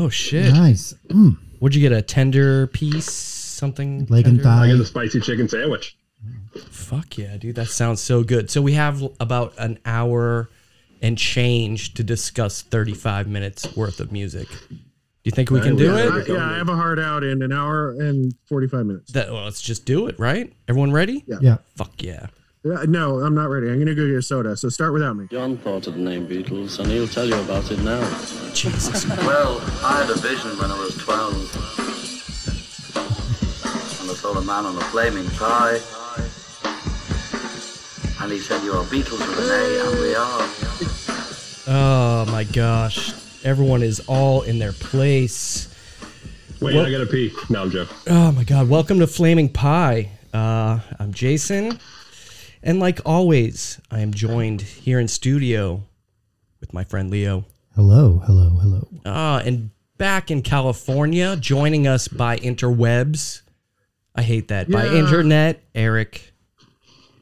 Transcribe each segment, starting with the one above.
Oh shit! Nice. Mm. Would you get a tender piece? Something Leg and tender? I get the spicy chicken sandwich. Fuck yeah, dude! That sounds so good. So we have about an hour and change to discuss 35 minutes worth of music. Do you think we can do Yeah. it? I, yeah, I have a hard out in an hour and 45 minutes. That, well, let's just do it, right? Everyone ready? Yeah. Yeah. Fuck yeah. Uh, no, I'm not ready. I'm going to go get a soda. So start without me. John thought of the name Beatles, and he'll tell you about it now. Jesus. Well, I had a vision when I was 12. And I saw a man on a flaming pie. And he said, You're Beatles with an A, and we are. oh my gosh. Everyone is all in their place. Wait, What? I gotta pee. No, I'm joking. Oh my god. Welcome to Flaming Pie. Uh, I'm Jason. And like always, I am joined here in studio with my friend Leo. Hello, hello, hello. Uh, and back in California, joining us by interwebs. I hate that. By Yeah. internet, Eric.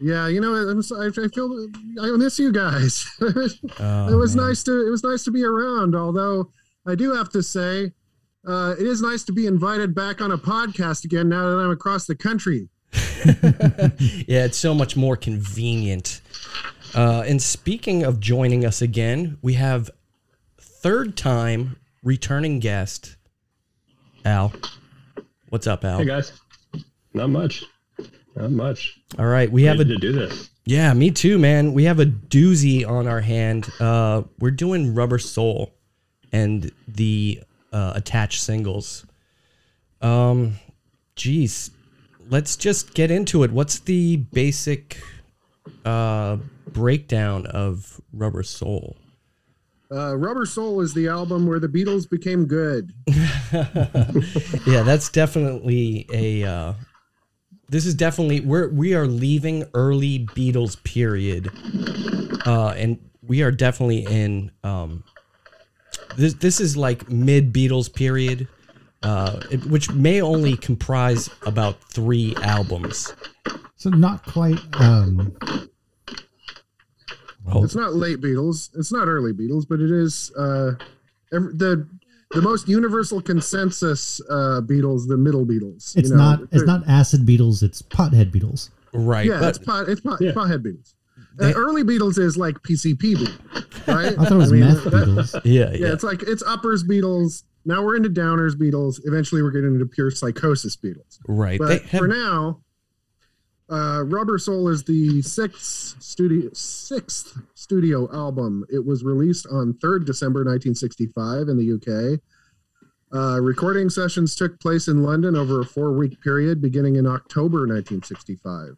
Yeah, you know, I'm, so- I, I feel I miss you guys. Oh, it was man. nice to it was nice to be around. Although I do have to say, uh, it is nice to be invited back on a podcast again now that I'm across the country. Yeah, it's so much more convenient. Uh, and speaking of joining us again, we have third time returning guest, Al. What's up, Al? Hey guys. Not much. Not much. All right, we have a to do this. yeah, me too, man. We have a doozy on our hand. Uh, we're doing Rubber Soul and the uh, attached singles. Um, geez, let's just get into it. What's the basic uh breakdown of Rubber Soul? Uh, Rubber Soul is the album where the Beatles became good. yeah, that's definitely a. Uh, this is definitely we're we are leaving early Beatles period, uh, and we are definitely in. Um, this this is like mid Beatles period, uh, it- which may only comprise about three albums. So not quite. Um, Oh, It's not late Beatles. It's not early Beatles, but it is uh, ev- the the most universal consensus uh, Beatles, the middle Beatles. it's you know? not. It's not acid Beatles. It's pothead Beatles. right, Yeah, but it's pot. It's pot. Yeah. Pothead Beatles. They- uh, early Beatles is like PCP Beatles, right? I thought it was mean, meth that- Beatles. yeah, Yeah, yeah, it's like it's uppers Beatles. Now we're into downers Beatles. Eventually, we're getting into pure psychosis Beatles. right. But have- for now, uh, Rubber Soul is the sixth studio sixth studio album. It was released on third December 1965 in the UK. Uh, recording sessions took place in London over a four-week period, beginning in October 1965.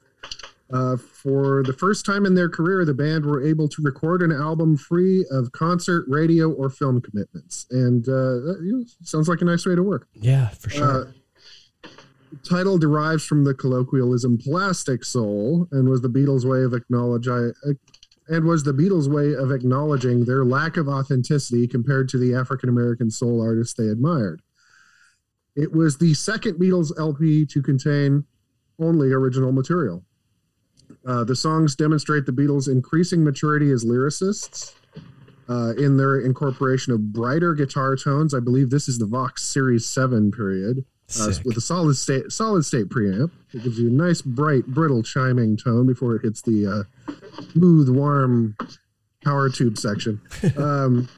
Uh, for the first time in their career, the band were able to record an album free of concert, radio, or film commitments, and uh, you know, sounds like a nice way to work. yeah, for sure. Uh, title derives from the colloquialism "plastic soul" and was the Beatles' way of acknowledging and was the Beatles' way of acknowledging their lack of authenticity compared to the African American soul artists they admired. It was the second Beatles LP to contain only original material. Uh, the songs demonstrate the Beatles' increasing maturity as lyricists. Uh, in their incorporation of brighter guitar tones, I believe this is the Vox Series Seven period uh, with a solid state solid state preamp. It gives you a nice, bright, brittle chiming tone before it hits the uh, smooth, warm power tube section. Um,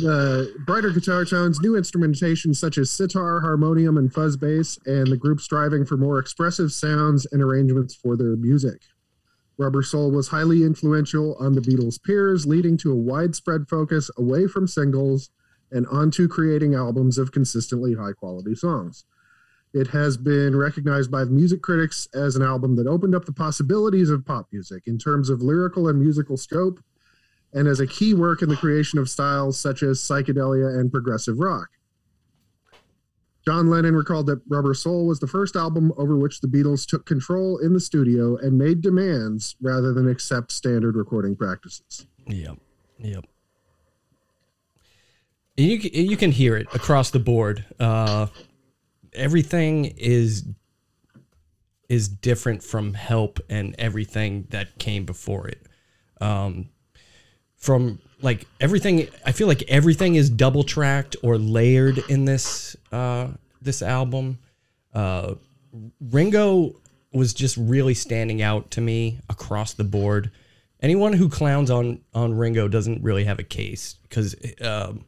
the brighter guitar tones, new instrumentation such as sitar, harmonium, and fuzz bass, and the group striving for more expressive sounds and arrangements for their music. Rubber Soul was highly influential on the Beatles' peers, leading to a widespread focus away from singles and onto creating albums of consistently high quality songs. It has been recognized by music critics as an album that opened up the possibilities of pop music in terms of lyrical and musical scope, and as a key work in the creation of styles such as psychedelia and progressive rock. John Lennon recalled that Rubber Soul was the first album over which the Beatles took control in the studio and made demands rather than accept standard recording practices. Yep. Yep. And You you can hear it across the board. Uh, everything is is different from Help and everything that came before it. Um, from like everything. I feel like everything is double tracked or layered in this uh, this album. Uh, Ringo was just really standing out to me across the board. Anyone who clowns on on Ringo doesn't really have a case because um,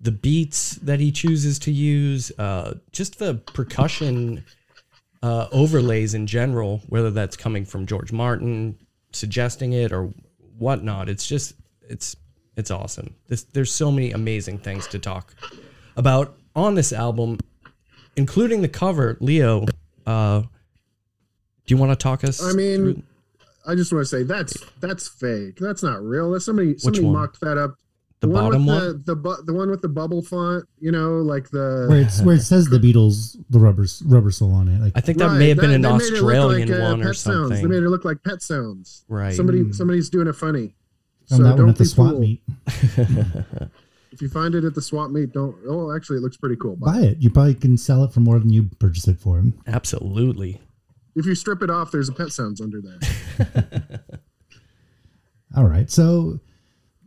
the beats that he chooses to use, uh, just the percussion uh, overlays in general, whether that's coming from George Martin suggesting it or whatnot, it's just it's it's awesome. This, there's so many amazing things to talk about on this album, including the cover. Leo, uh, do you want to talk us? I mean, through- I just want to say that's that's fake. That's not real. That's somebody somebody one? mocked that up. the one bottom with one. the the, bu- the one with the bubble font. You know, like the where it's where it says the Beatles, the rubber rubber soul on it. Like I think that Right, may have been an they made it look Australian like, uh, or pet Sounds. They made it look like pet sounds. Right. Somebody somebody's doing it funny. On so that don't at the be swap fooled. meet. If you find it at the swap meet, don't. Oh, actually, it looks pretty cool. But Buy it. You probably can sell it for more than you purchase it for. Absolutely. if you strip it off, there's a pet sounds under there. All right. So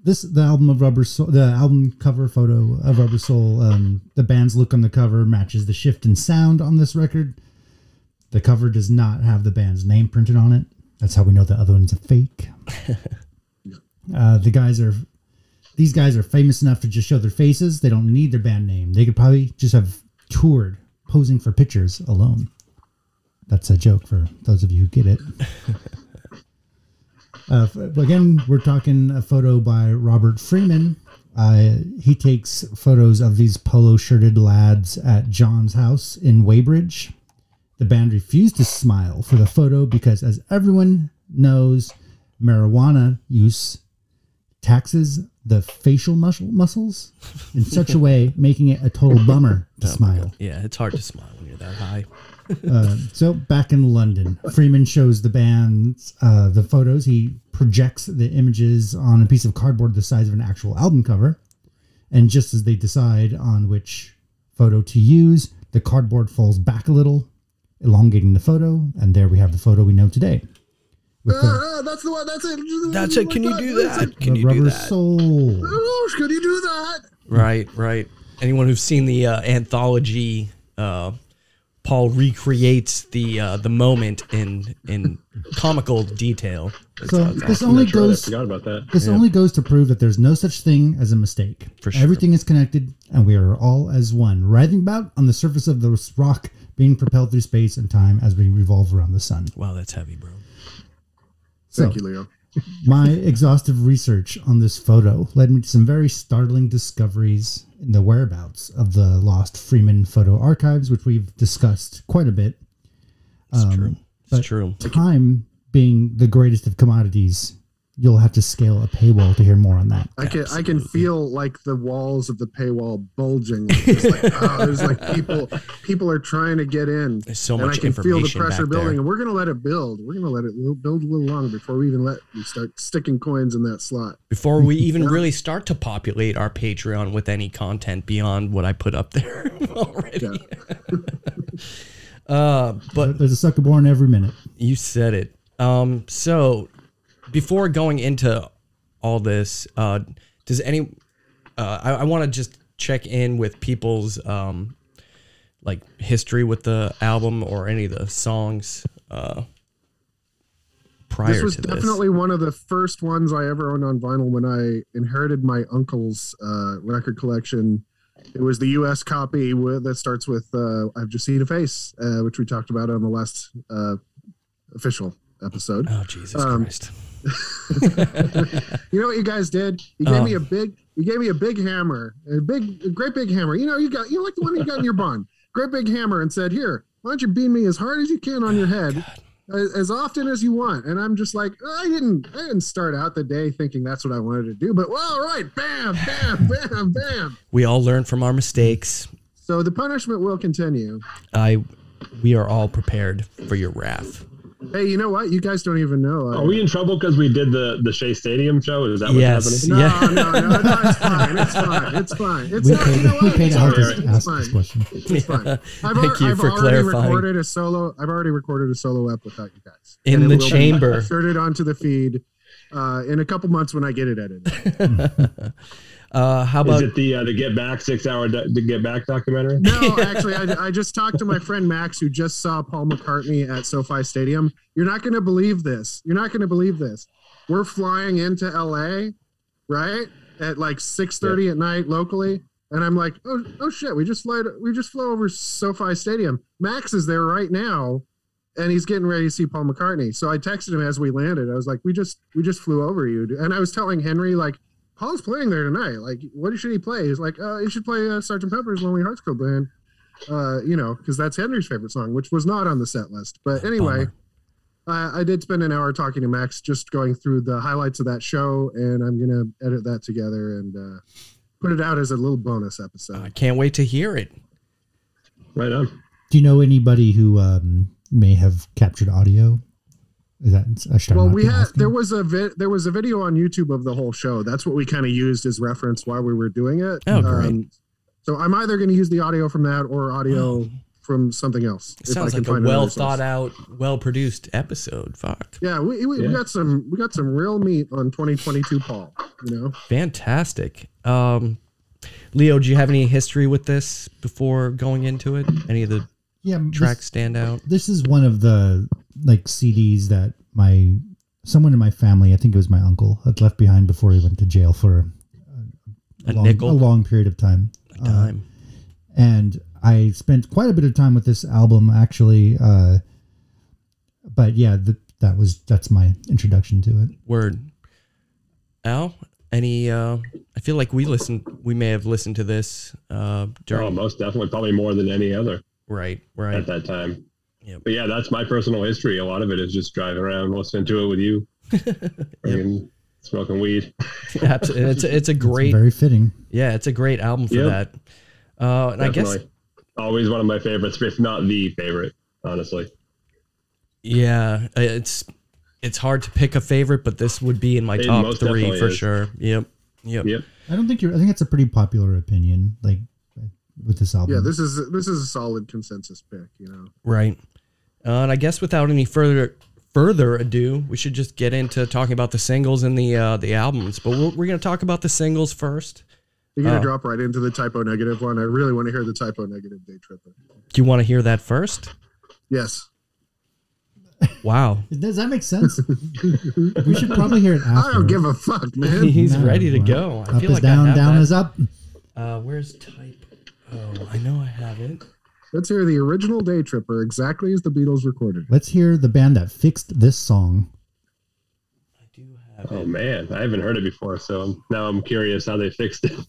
this the album of Rubber Soul, the album cover photo of Rubber Soul. Um, the band's look on the cover matches the shift in sound on this record. The cover does not have the band's name printed on it. That's how we know the other one's a fake. uh, the guys are these guys are famous enough to just show their faces. They don't need their band name. They could probably just have toured posing for pictures alone. That's a joke for those of you who get it. Uh, again, we're talking a photo by Robert Freeman. Uh, he takes photos of these polo shirted lads at John's house in Weybridge. The band refused to smile for the photo because, as everyone knows, marijuana use taxes the facial muscle muscles in such a way, making it a total bummer to smile. Yeah, it's hard to smile when you're that high. So back in London, Freeman shows the band uh, the photos. He projects the images on a piece of cardboard the size of an actual album cover, and just as they decide on which photo to use, the cardboard falls back a little, elongating the photo, and there we have the photo we know today. With the, Ah, that's the one. That's it. That's it. Can you do That's that? Can the you do rubber that? soul. Oh, can you do that? Right, right. Anyone who's seen the uh, anthology, uh, Paul recreates the uh, the moment in in comical detail. It's, So uh, it's this awesome. only That's right. I goes forgot about that. This only goes to prove that there's no such thing as a mistake. For sure. Everything is connected, and we are all as one, writhing about on the surface of this rock, being propelled through space and time as we revolve around the sun. Wow, that's heavy, bro. So, Thank you, Leo. my exhaustive research on this photo led me to some very startling discoveries in the whereabouts of the lost Freeman photo archives, which we've discussed quite a bit. It's Um, true. It's true. Time being the greatest of commodities, you'll have to scale a paywall to hear more on that. I can I can feel like the walls of the paywall bulging. Like, it's like, oh, there's like people people are trying to get in. There's so and much I can feel the pressure building, there. and we're gonna let it build. We're gonna let it build a little longer before we even let you start sticking coins in that slot. Before we even really start to populate our Patreon with any content beyond what I put up there already. uh, but There's a sucker born every minute. You said it. Um, so before going into all this, uh, does any, uh, I, I want to just check in with people's, um, like history with the album or any of the songs, uh, prior This was to definitely one of the first ones I ever owned on vinyl when I inherited my uncle's uh, record collection. It was the U.S. copy with, that starts with uh, "I've Just Seen a Face," uh, which we talked about on the last uh, official episode. Oh, Jesus Um, Christ. You know what you guys did? You gave Oh. me a uh. big, you gave me a big hammer, a big, a great big hammer. You know, you got, you know, like the one you got in your bond, great big hammer, and said, "Here, why don't you beam me as hard as you can on your oh, head, as, as often as you want?" And I'm just like, I didn't, I didn't start out the day thinking that's what I wanted to do, but well, all right, bam, bam, bam, bam. We all learn from our mistakes. So the punishment will continue. I, we are all prepared for your wrath. Hey, you know what? You guys don't even know. uh, Are we in trouble because we did the the Shea Stadium show? Is that what's Yes. happening? No, Yeah. no, no, no, it's fine. It's fine. It's fine. It's We not, paid, you know we paid It's to help all us right. It's ask fine. this question. It's fine. I've, Thank al- you I've for already clarifying. recorded a solo. I've already recorded a solo app without you guys In And the will be chamber. Inserted onto the feed. uh, in a couple months when I get it edited. Uh, how Is about it the uh, the Get Back six hour do- the Get Back documentary? No, actually, I, I just talked to my friend Max, who just saw Paul McCartney at SoFi Stadium. You're not going to believe this. You're not going to believe this. We're flying into LA, right, at like 6:30 at night locally, and I'm like, oh, oh shit, we just flew, we just flew over SoFi Stadium. Max is there right now, and he's getting ready to see Paul McCartney. So I texted him as we landed. I was like, we just we just flew over you, and I was telling Henry like. Paul's playing there tonight. Like, what should he play? He's like, uh, he should play uh, Sergeant Pepper's Lonely Hearts Club Band uh, you know, because that's Henry's favorite song, which was not on the set list. But anyway, I, I did spend an hour talking to Max, just going through the highlights of that show, and I'm gonna edit that together and uh, put it out as a little bonus episode. I can't wait to hear it. Right on. Do you know anybody who um, may have captured audio? Is that I should Well, we had asking? there was a vi- there was a video on YouTube of the whole show. That's what we kind of used as reference while we were doing it. Um, Oh, great. so I'm either going to use the audio from that or audio from something else. It sounds like a find another well source. thought out, well produced episode. Fuck. Yeah, we, we, we got some we got some real meat on 2022, Paul. You know. Fantastic. Um, Leo, do you have any history with this before going into it? Any of the yeah this- tracks stand out? this is one of the like CDs that my someone in my family, I think it was my uncle, had left behind before he went to jail for a, A long, nickel? a long period of time. A time. and I spent quite a bit of time with this album actually. Uh, but yeah, th- that was that's my introduction to it. Word. Al, any? Uh, I feel like we listened. We may have listened to this uh, Oh, most definitely, probably more than any other Right. Right. At that time. Yep. But yeah, that's my personal history. A lot of it is just driving around, listening to it with you, and smoking weed. Absolutely. It's a, it's a great. Very fitting. Yeah, it's a great album for Yep. that. Uh, and I guess Definitely. always one of my favorites, if not the favorite. Honestly, Yeah, uh, it's it's hard to pick a favorite, but this would be in my It top three for is. sure. Yep, yep. yep. I don't think you're. I think it's a pretty popular opinion. Like with this album. Yeah, this is this is a solid consensus pick. You know. Right. Uh, and I guess without any further further ado, we should just get into talking about the singles and the uh, the albums. But we're, we're going to talk about the singles first. You're gonna Oh. drop right into the Type O Negative one. I really want to hear the Type O Negative day tripper. Do you want to hear that first? Yes. Wow, Does that make sense? we should probably hear it after. I don't give a fuck, man. he's No, ready to well, go. I Up feel is like down, down that. is up. Uh, where's type? Oh, I know I have it. Let's hear the original day tripper exactly as the Beatles recorded. Let's hear the band that fixed this song. I do have Oh it. man, I haven't heard it before, so I'm, now I'm curious how they fixed it.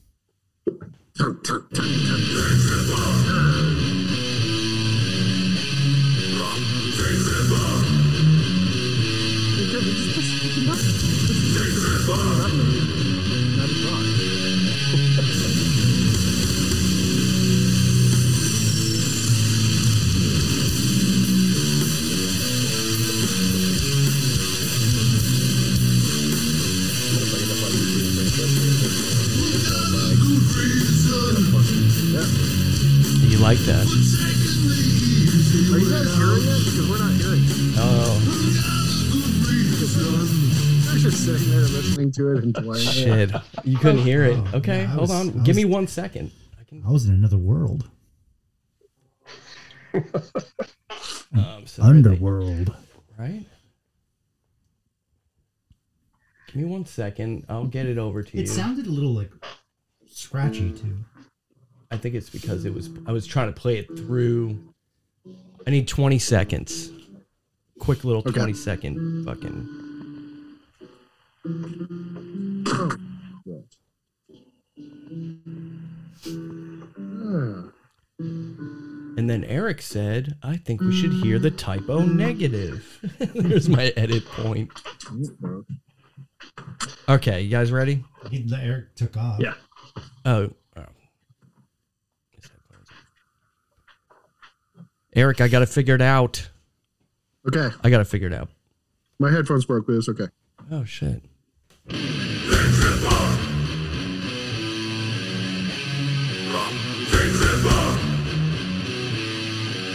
You like that? Are you guys hearing it? Because we're not hearing it. Oh We're just sitting there listening to it and playing it. shit! You couldn't hear it. Oh, Okay, yeah, I hold was- on. I Give me one second. I can. I was in another world. Um, sorry, Underworld. right? Give me one second. I'll get it over to you. It sounded a little like scratchy too. I think it's because it was. I was trying to play it through. I need 20 seconds. Quick little Okay. 20 second fucking. And then Eric said, "I think we should hear the Type O Negative." There's my edit point. Okay, you guys ready? He, Eric took off. Yeah. Oh. Eric, I got to figure it out. Okay, I got to figure it out. my headphones broke, but it's okay. Oh shit.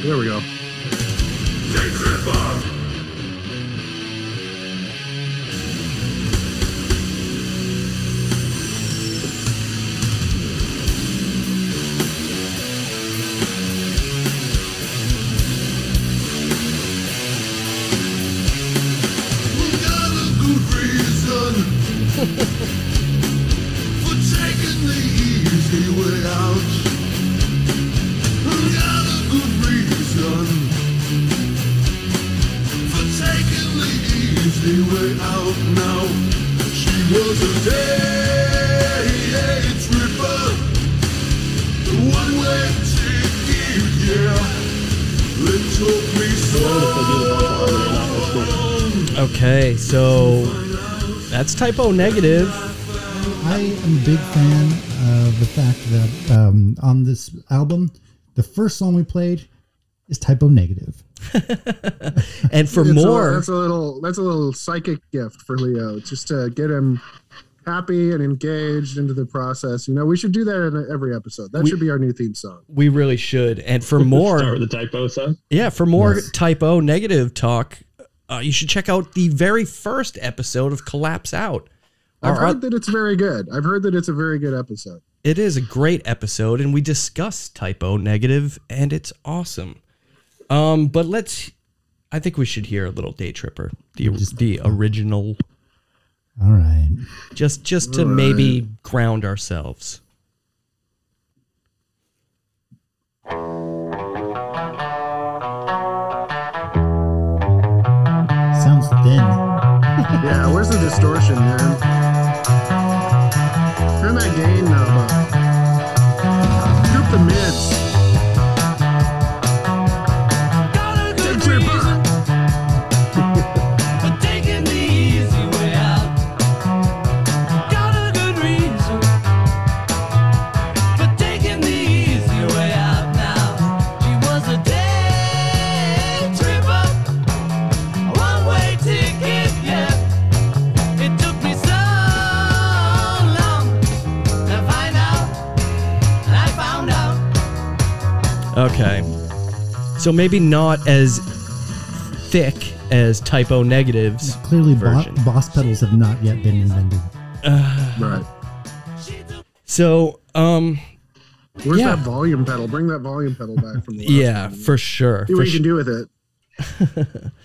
There we go. for taking the easy way out. Got a good reason for taking the easy way out now. She was a day tripper, one way ticket, yeah. It took me so. Okay, so that's Type O Negative. I am a big fan of the fact that um, on this album, the first song we played is Type O Negative. And for It's a- more, that's a little that's a little psychic gift for Leo, just to get him happy and engaged into the process. You know, we should do that in every episode. That We- should be our new theme song. we really should. And for more, Start more, with the typo song. yeah, for more Yes. typo negative talk, uh, you should check out the very first episode of Collapse Out. I've heard that it's very good. I've heard that it's a very good episode. It is a great episode, and we discuss Type O Negative, and it's awesome. Um, but let's. I think we should hear a little Day Tripper, the the original, All right. just just to maybe ground ourselves. Distortion, man? Turn that gain up. Uh, Scoop the mids. So maybe not as thick as Type O Negative's. Clearly, bo- version. boss pedals have not yet been invented. Right. So, um, Where's Yeah. that volume pedal? Bring that volume pedal back from the last yeah, one. for sure. See for what you can do with it.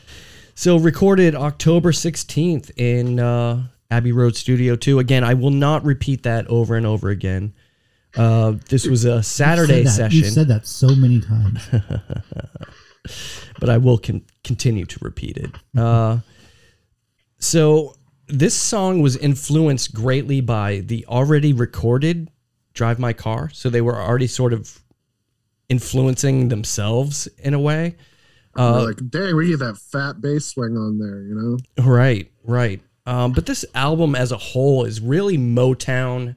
So recorded October 16th in uh, Abbey Road Studio 2. Again, I will not repeat that over and over again. Uh, this was a Saturday Said that- session, You've said that so many times. but I will con- continue to repeat it. Uh, so this song was influenced greatly by the already recorded Drive My Car. So they were already sort of influencing themselves in a way. Uh, like, dang, we get that fat bass swing on there, you know? Right, right. Um, but this album as a whole is really Motown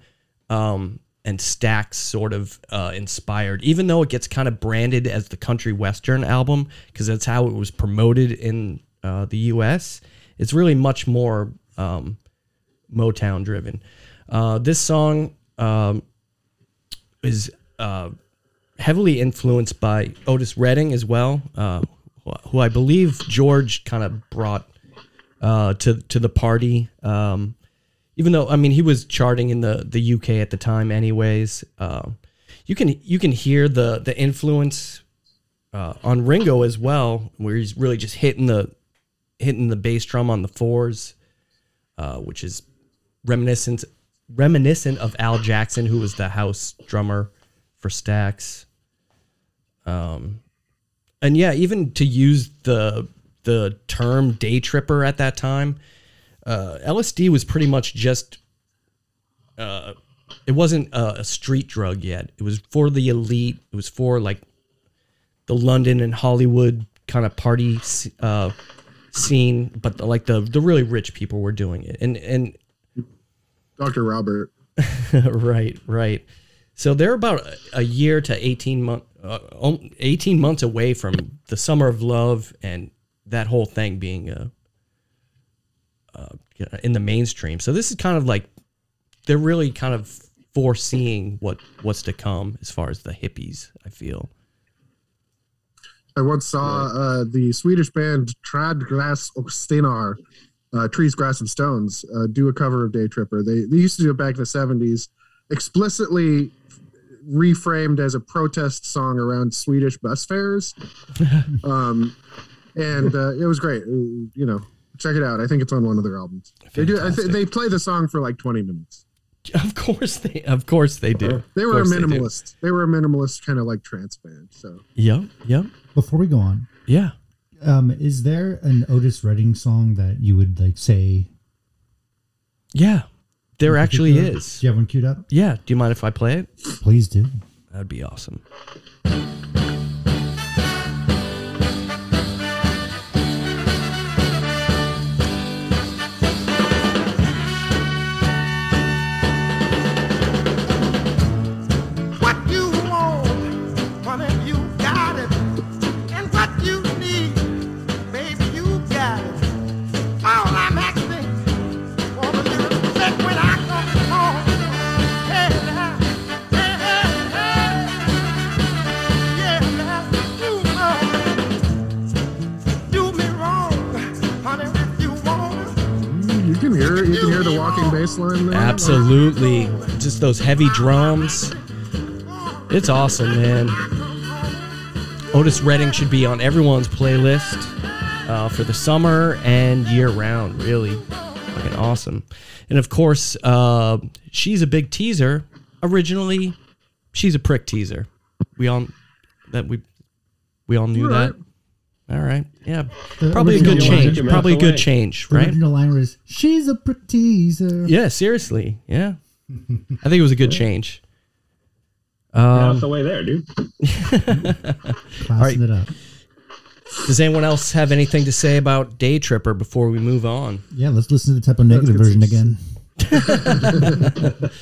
um, and Stax sort of uh, inspired, even though it gets kind of branded as the country western album because that's how it was promoted in uh, the U.S. It's really much more um, Motown driven. Uh, this song um, is uh, heavily influenced by Otis Redding as well, uh, who I believe George kind of brought uh, to to the party. Um, even though I mean he was charting in the the UK at the time, anyways. Uh, you can you can hear the the influence uh, on Ringo as well, where he's really just hitting the hitting the bass drum on the fours, uh, which is reminiscent reminiscent of Al Jackson, who was the house drummer for Stax. Um, and yeah, even to use the the term day tripper at that time, uh, LSD was pretty much just. Uh, it wasn't a, a street drug yet. It was for the elite. It was for like the London and Hollywood kind of party uh, scene, but the, like the the really rich people were doing it, and and Dr. Robert. right, right. So they're about a year to 18 month, uh, um, 18 months away from the summer of love and that whole thing being uh, uh, in the mainstream. So this is kind of like they're really kind of foreseeing what what's to come as far as the hippies. I feel. I once saw uh, the Swedish band Träd Gräs och Stenar, uh, Trees, Grass, and Stones, uh, do a cover of Day Tripper. They, they used to do it back in the 70s, explicitly reframed as a protest song around Swedish bus fares. um, and uh, it was great. Uh, You know, check it out. I think it's on one of their albums. They do. I th- they play the song for like 20 minutes. Of course they. Of course they do. They were a minimalist. They, were a minimalist kind of like trance band. So Yep. Yep. Before we go on, Yeah. um, is there an Otis Redding song that you would like say? Yeah. There actually is. Do you have one queued up? Yeah. Do you mind if I play it? Please do. That'd be awesome. Can hear. You can hear the walking bass line there. Absolutely. Just those heavy drums. It's awesome, man. Otis Redding should be on everyone's playlist uh, for the summer and year round. Really, fucking awesome. And of course, uh, she's a big teaser. Originally, she's a prick teaser. We all that we we all knew that. Right. All right, yeah, The probably a good change. Took Probably a good the way. change, The right? original line was "She's a prick teaser." Yeah, seriously. Yeah. I think it was a good change. Get Um, off the way there, dude. Classing right. it up. does anyone else have anything to say about Day Tripper before we move on? Yeah, let's listen to the Type O Negative version sense. again.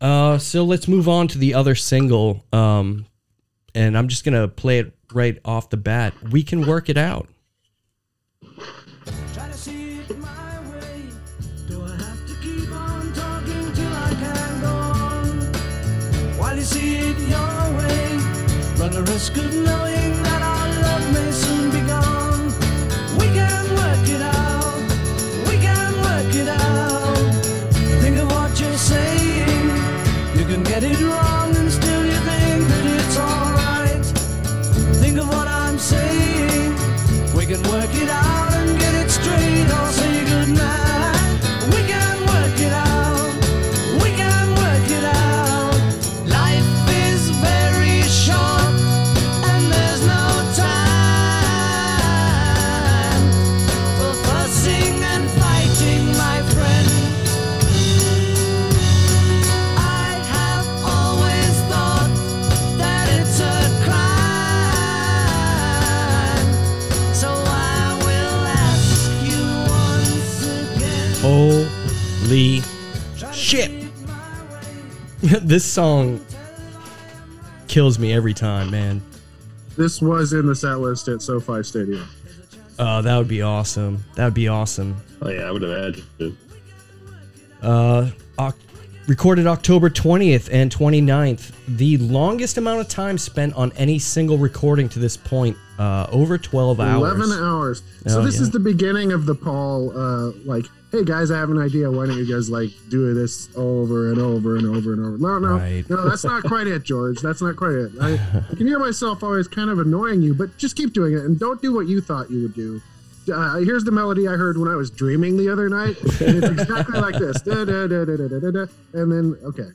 Uh, so let's move on to the other single. Um, and I'm just gonna play it right off the bat. We can work it out. To to run the risk of knowing that our love may soon be gone. We can work it out. We can work it out. Think of what you're saying. You can get it can work it out and get it straight or say goodnight. this song kills me every time, man. This was in the set list at SoFi Stadium. Oh, that would be awesome. That would be awesome. Oh yeah, I would imagine. Uh, Oc- recorded October 20th and 29th. The longest amount of time spent on any single recording to this point. Uh, over 12 hours. 11 hours. So Oh, this yeah. is the beginning of the Paul, uh, like, hey guys, I have an idea. Why don't you guys like do this over and over and over and over? No, no, Right. no, that's not quite it, George. That's not quite it. I, I can hear myself always kind of annoying you, but just keep doing it and don't do what you thought you would do. Uh, here's the melody I heard when I was dreaming the other night. And it's exactly like this. Da, da, da, da, da, da, da, da. And then, okay.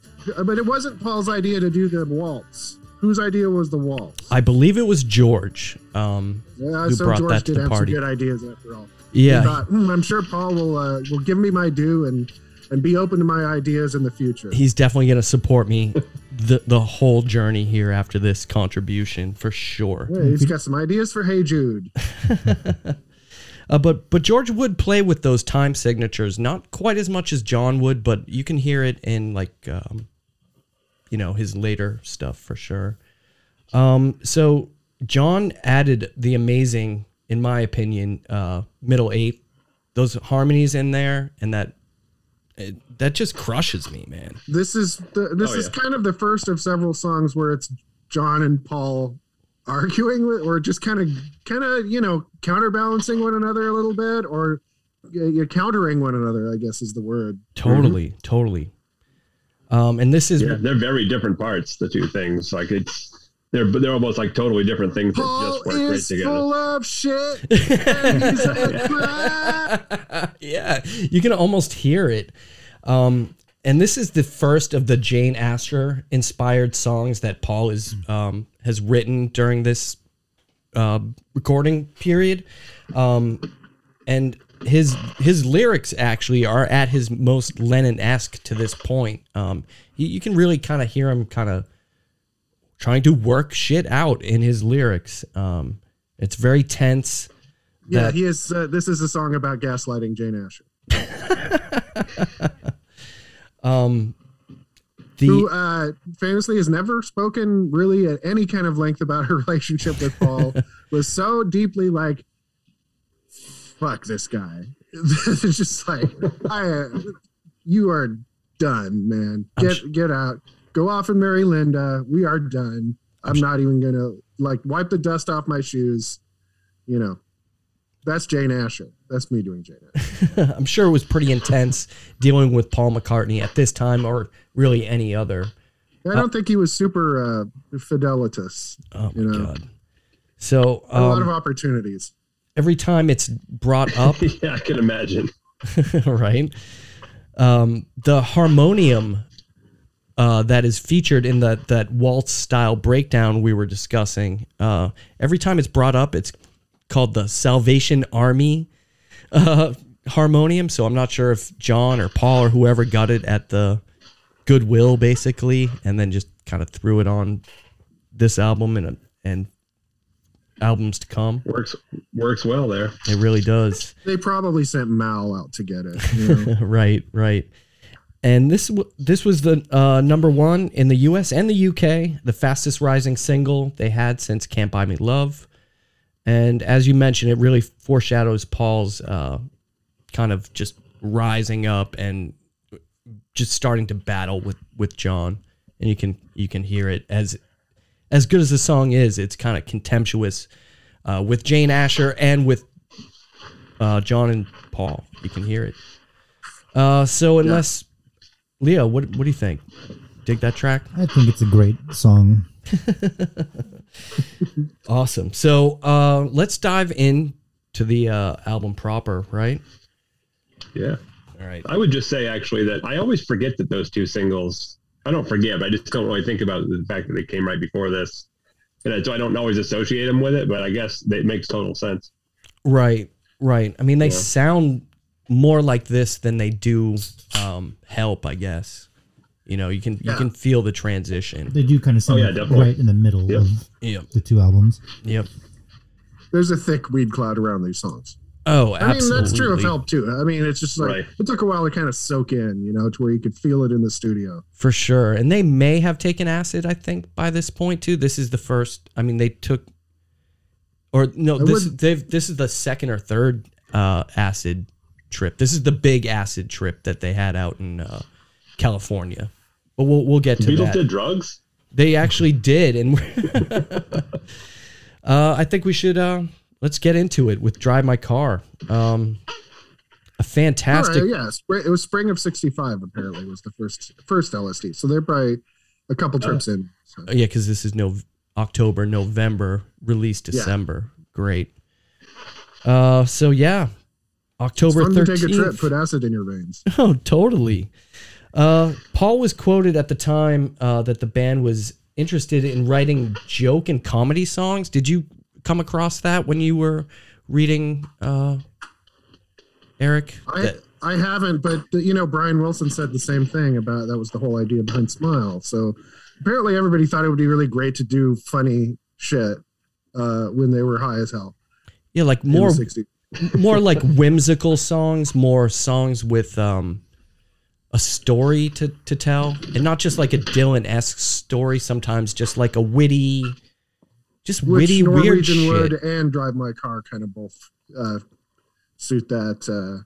But it wasn't Paul's idea to do the waltz. Whose idea was the waltz? I believe it was George um, Yeah, who so brought George that to did the have party. some good ideas after all. Yeah. Thought, "Hmm, I'm sure Paul will uh, will give me my due and and be open to my ideas in the future. He's definitely going to support me the, the whole journey here after this contribution for sure. Yeah, he's got some ideas for Hey Jude. Uh, but but George would play with those time signatures, not quite as much as John would, but you can hear it in like um, you know his later stuff for sure. Um, so John added the amazing, in my opinion, uh, middle eight, those harmonies in there, and that it, that just crushes me, man. This is the this Oh, is yeah. kind of the first of several songs where it's John and Paul arguing with, or just kind of kind of you know counterbalancing one another a little bit, or uh, you're countering one another. I guess is the word. Totally, totally. Um, and this is Yeah, they're very different parts. The two things, like it's they're they're almost like totally different things that Paul just work great is together. full of shit. and he's a yeah, you can almost hear it. Um, and this is the first of the Jane Asher inspired songs that Paul is um, has written during this uh, recording period. Um, and his his lyrics actually are at his most Lennon esque to this point. Um, you, you can really kind of hear him kind of trying to work shit out in his lyrics. Um, it's very tense. Yeah, that- he is. Uh, this is a song about gaslighting Jane Asher, Um, the who uh, famously has never spoken really at any kind of length about her relationship with Paul. was so deeply like, "Fuck this guy." it's just like, I, you are done, man. I'm Get get out. Go off and marry Linda. We are done. I'm not even gonna like wipe the dust off my shoes. You know, that's Jane Asher. That's me doing Jane Asher. I'm sure it was pretty intense dealing with Paul McCartney at this time, or really any other. I don't think he was super uh, fidelitous. Oh my You know. god! So A lot of um, opportunities. every time it's brought up, yeah, I can imagine. right? Um, the harmonium uh, that is featured in that that waltz style breakdown we were discussing. Uh, every time it's brought up, it's called the Salvation Army uh, harmonium. So I'm not sure if John or Paul or whoever got it at the Goodwill, basically, and then just kind of threw it on this album and and albums to come. Works works well there. It really does. They probably sent Mal out to get it. You know? right, right. And this this was the uh, number one in the U.S. and the U.K. The fastest rising single they had since "Can't Buy Me Love." And as you mentioned, it really foreshadows Paul's uh, kind of just rising up and just starting to battle with with John. And you can you can hear it as as good as the song is. It's kind of contemptuous uh, with Jane Asher and with uh, John and Paul. You can hear it. Uh, so unless Leo, what what do you think? Dig that track? I think it's a great song. Awesome. So uh, let's dive in to the uh, album proper, right? Yeah. All right. I would just say actually that I always forget that those two singles. I don't forget, but I just don't really think about the fact that they came right before this, and so I don't always associate them with it. But I guess it makes total sense. Right. Right. I mean, they Yeah. sound more like this than they do um, Help, I guess. You know, you can you can feel the transition. They do kind of sound Oh, yeah, definitely. right in the middle Yep. of Yep. the two albums. Yep. There's a thick weed cloud around these songs. Oh, I mean, that's true of Help too. I mean, it's just like Right. it took a while to kind of soak in, you know, to where you could feel it in the studio. For sure. And they may have taken acid, I think, by this point too. This is the first I mean they took or no, I this would- they've this is the second or third uh acid trip. This is the big acid trip that they had out in uh California. But we'll we'll get to Beatles that. did drugs. They actually did and uh I think we should uh let's get into it with Drive My Car. Um a fantastic All right, yeah, it was spring of '65. Apparently, was the first first LSD. So they're probably a couple trips in. So. Uh, Yeah, because this is no October, November, release December. Great. Uh, so yeah, October Fun to take a trip, put acid in your veins. Oh, totally. Uh, Paul was quoted at the time uh, that the band was interested in writing joke and comedy songs. Did you come across that when you were reading, uh, Eric? I That- I haven't, but you know, Brian Wilson said the same thing about that was the whole idea behind Smile. So apparently, everybody thought it would be really great to do funny shit uh, when they were high as hell. yeah, like more more like whimsical songs, more songs with um a story to to tell, and not just like a Dylan esque story. Sometimes just like a witty, just which witty weird shit. And Drive My Car kind of both uh, suit that, uh,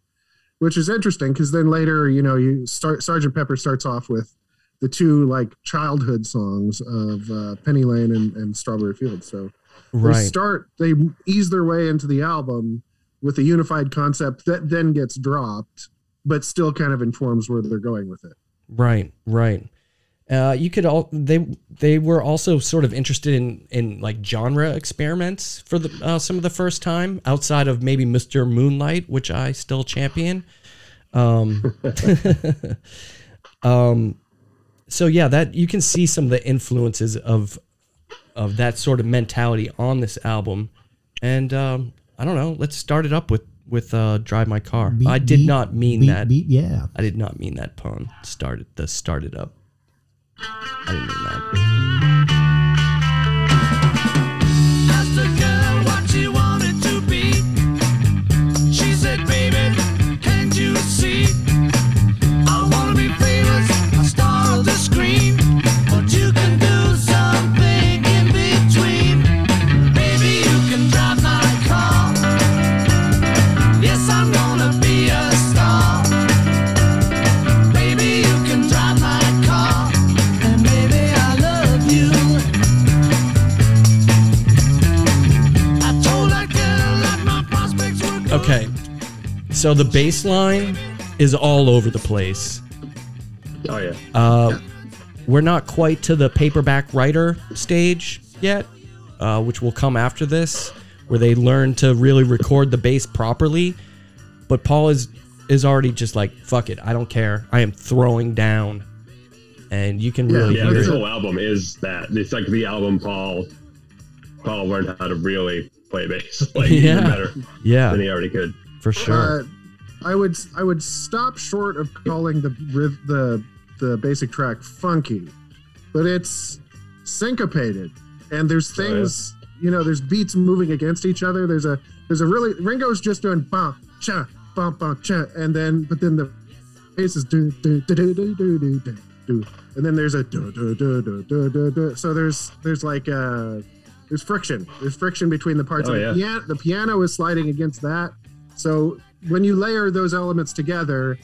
which is interesting because then later, you know, you start Sergeant Pepper starts off with the two like childhood songs of uh, Penny Lane and, and Strawberry Fields. So they start, they ease their way into the album with a unified concept that then gets dropped, but still kind of informs where they're going with it. right, right. Uh, you could all they they were also sort of interested in in like genre experiments for the uh, some of the first time outside of maybe Mr. Moonlight, which I still champion. Um, um, so yeah, that you can see some of the influences of of that sort of mentality on this album, and um, I don't know. Let's start it up with with uh, "Drive My Car." Beat, I did beat, not mean beat, that. Yeah. I did not mean that pun. Started the started up. I didn't mean that. So the bass line is all over the place. Oh yeah. Uh, we're not quite to the paperback writer stage yet, uh, which will come after this, where they learn to really record the bass properly. But Paul is is already just like, fuck it, I don't care. I am throwing down, and you can really yeah, hear this it. whole album is that. It's like the album Paul Paul learned how to really play bass, like Yeah. even better Yeah, than he already could. For sure. Uh, I would I would stop short of calling the the the basic track funky, but it's syncopated and there's Oh, yeah. things you know there's beats moving against each other. There's a there's a really Ringo's just doing bum cha bum bum cha and then but then the bass is do do do do do do do do do and then there's a do do do do do do do so there's there's like uh there's friction there's friction between the parts Oh, of the yeah. piano the piano is sliding against that so when you layer those elements together,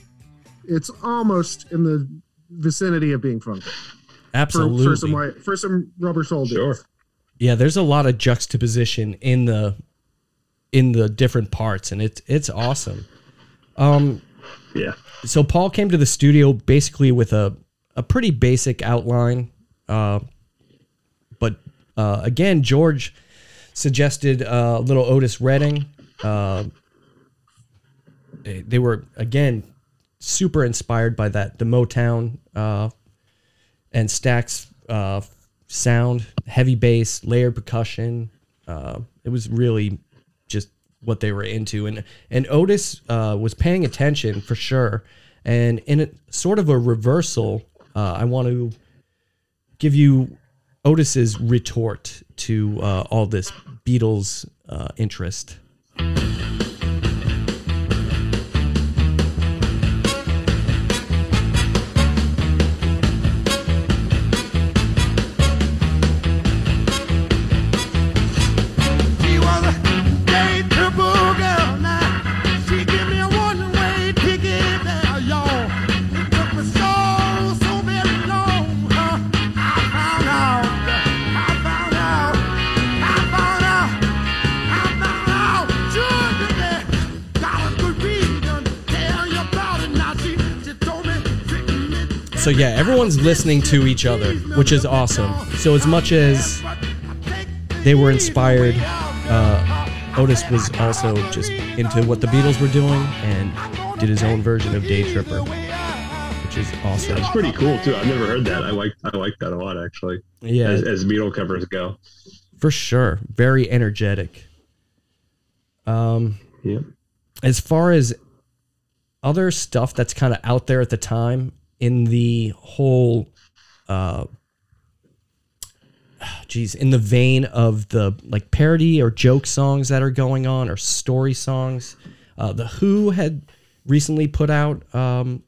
it's almost in the vicinity of being funky. For, Absolutely. for some white, for some rubber soul. Sure. yeah, there's a lot of juxtaposition in the in the different parts, and it's it's awesome. Um, Yeah. so Paul came to the studio basically with a a pretty basic outline, uh, but uh, again, George suggested uh, a little Otis Redding. Uh, they, were again super inspired by that the Motown uh, and Stax uh, sound, heavy bass, layered percussion. Uh, it was really just what they were into, and and Otis uh, was paying attention for sure. And in a sort of a reversal, uh, I want to give you Otis's retort to uh, all this Beatles interest. So yeah, everyone's listening to each other, which is awesome. So as much as they were inspired, uh, Otis was also just into what the Beatles were doing and did his own version of Day Tripper, which is awesome. That's pretty cool too. I've never heard that. I like I like that a lot actually. Yeah, As, as Beatle covers go. for sure. Very energetic. Um, Yeah. as far as other stuff that's kind of out there at the time in the whole uh geez in the vein of the like parody or joke songs that are going on or story songs uh the who had recently put out um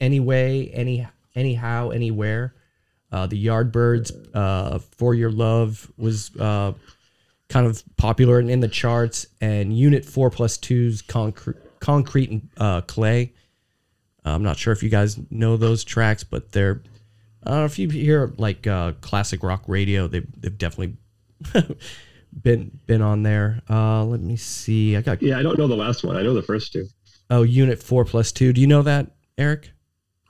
anyway any anyhow anywhere uh the yardbirds uh for your love was uh kind of popular and in the charts, and Unit Four Plus Two's concrete, concrete and uh, clay. I'm not sure if you guys know those tracks, but they're. Know if you hear like uh, classic rock radio. They've they've definitely been been on there. Uh, let me see. I got Yeah, I don't know the last one. I know the first two. oh Unit Four Plus Two. Do you know that, Eric?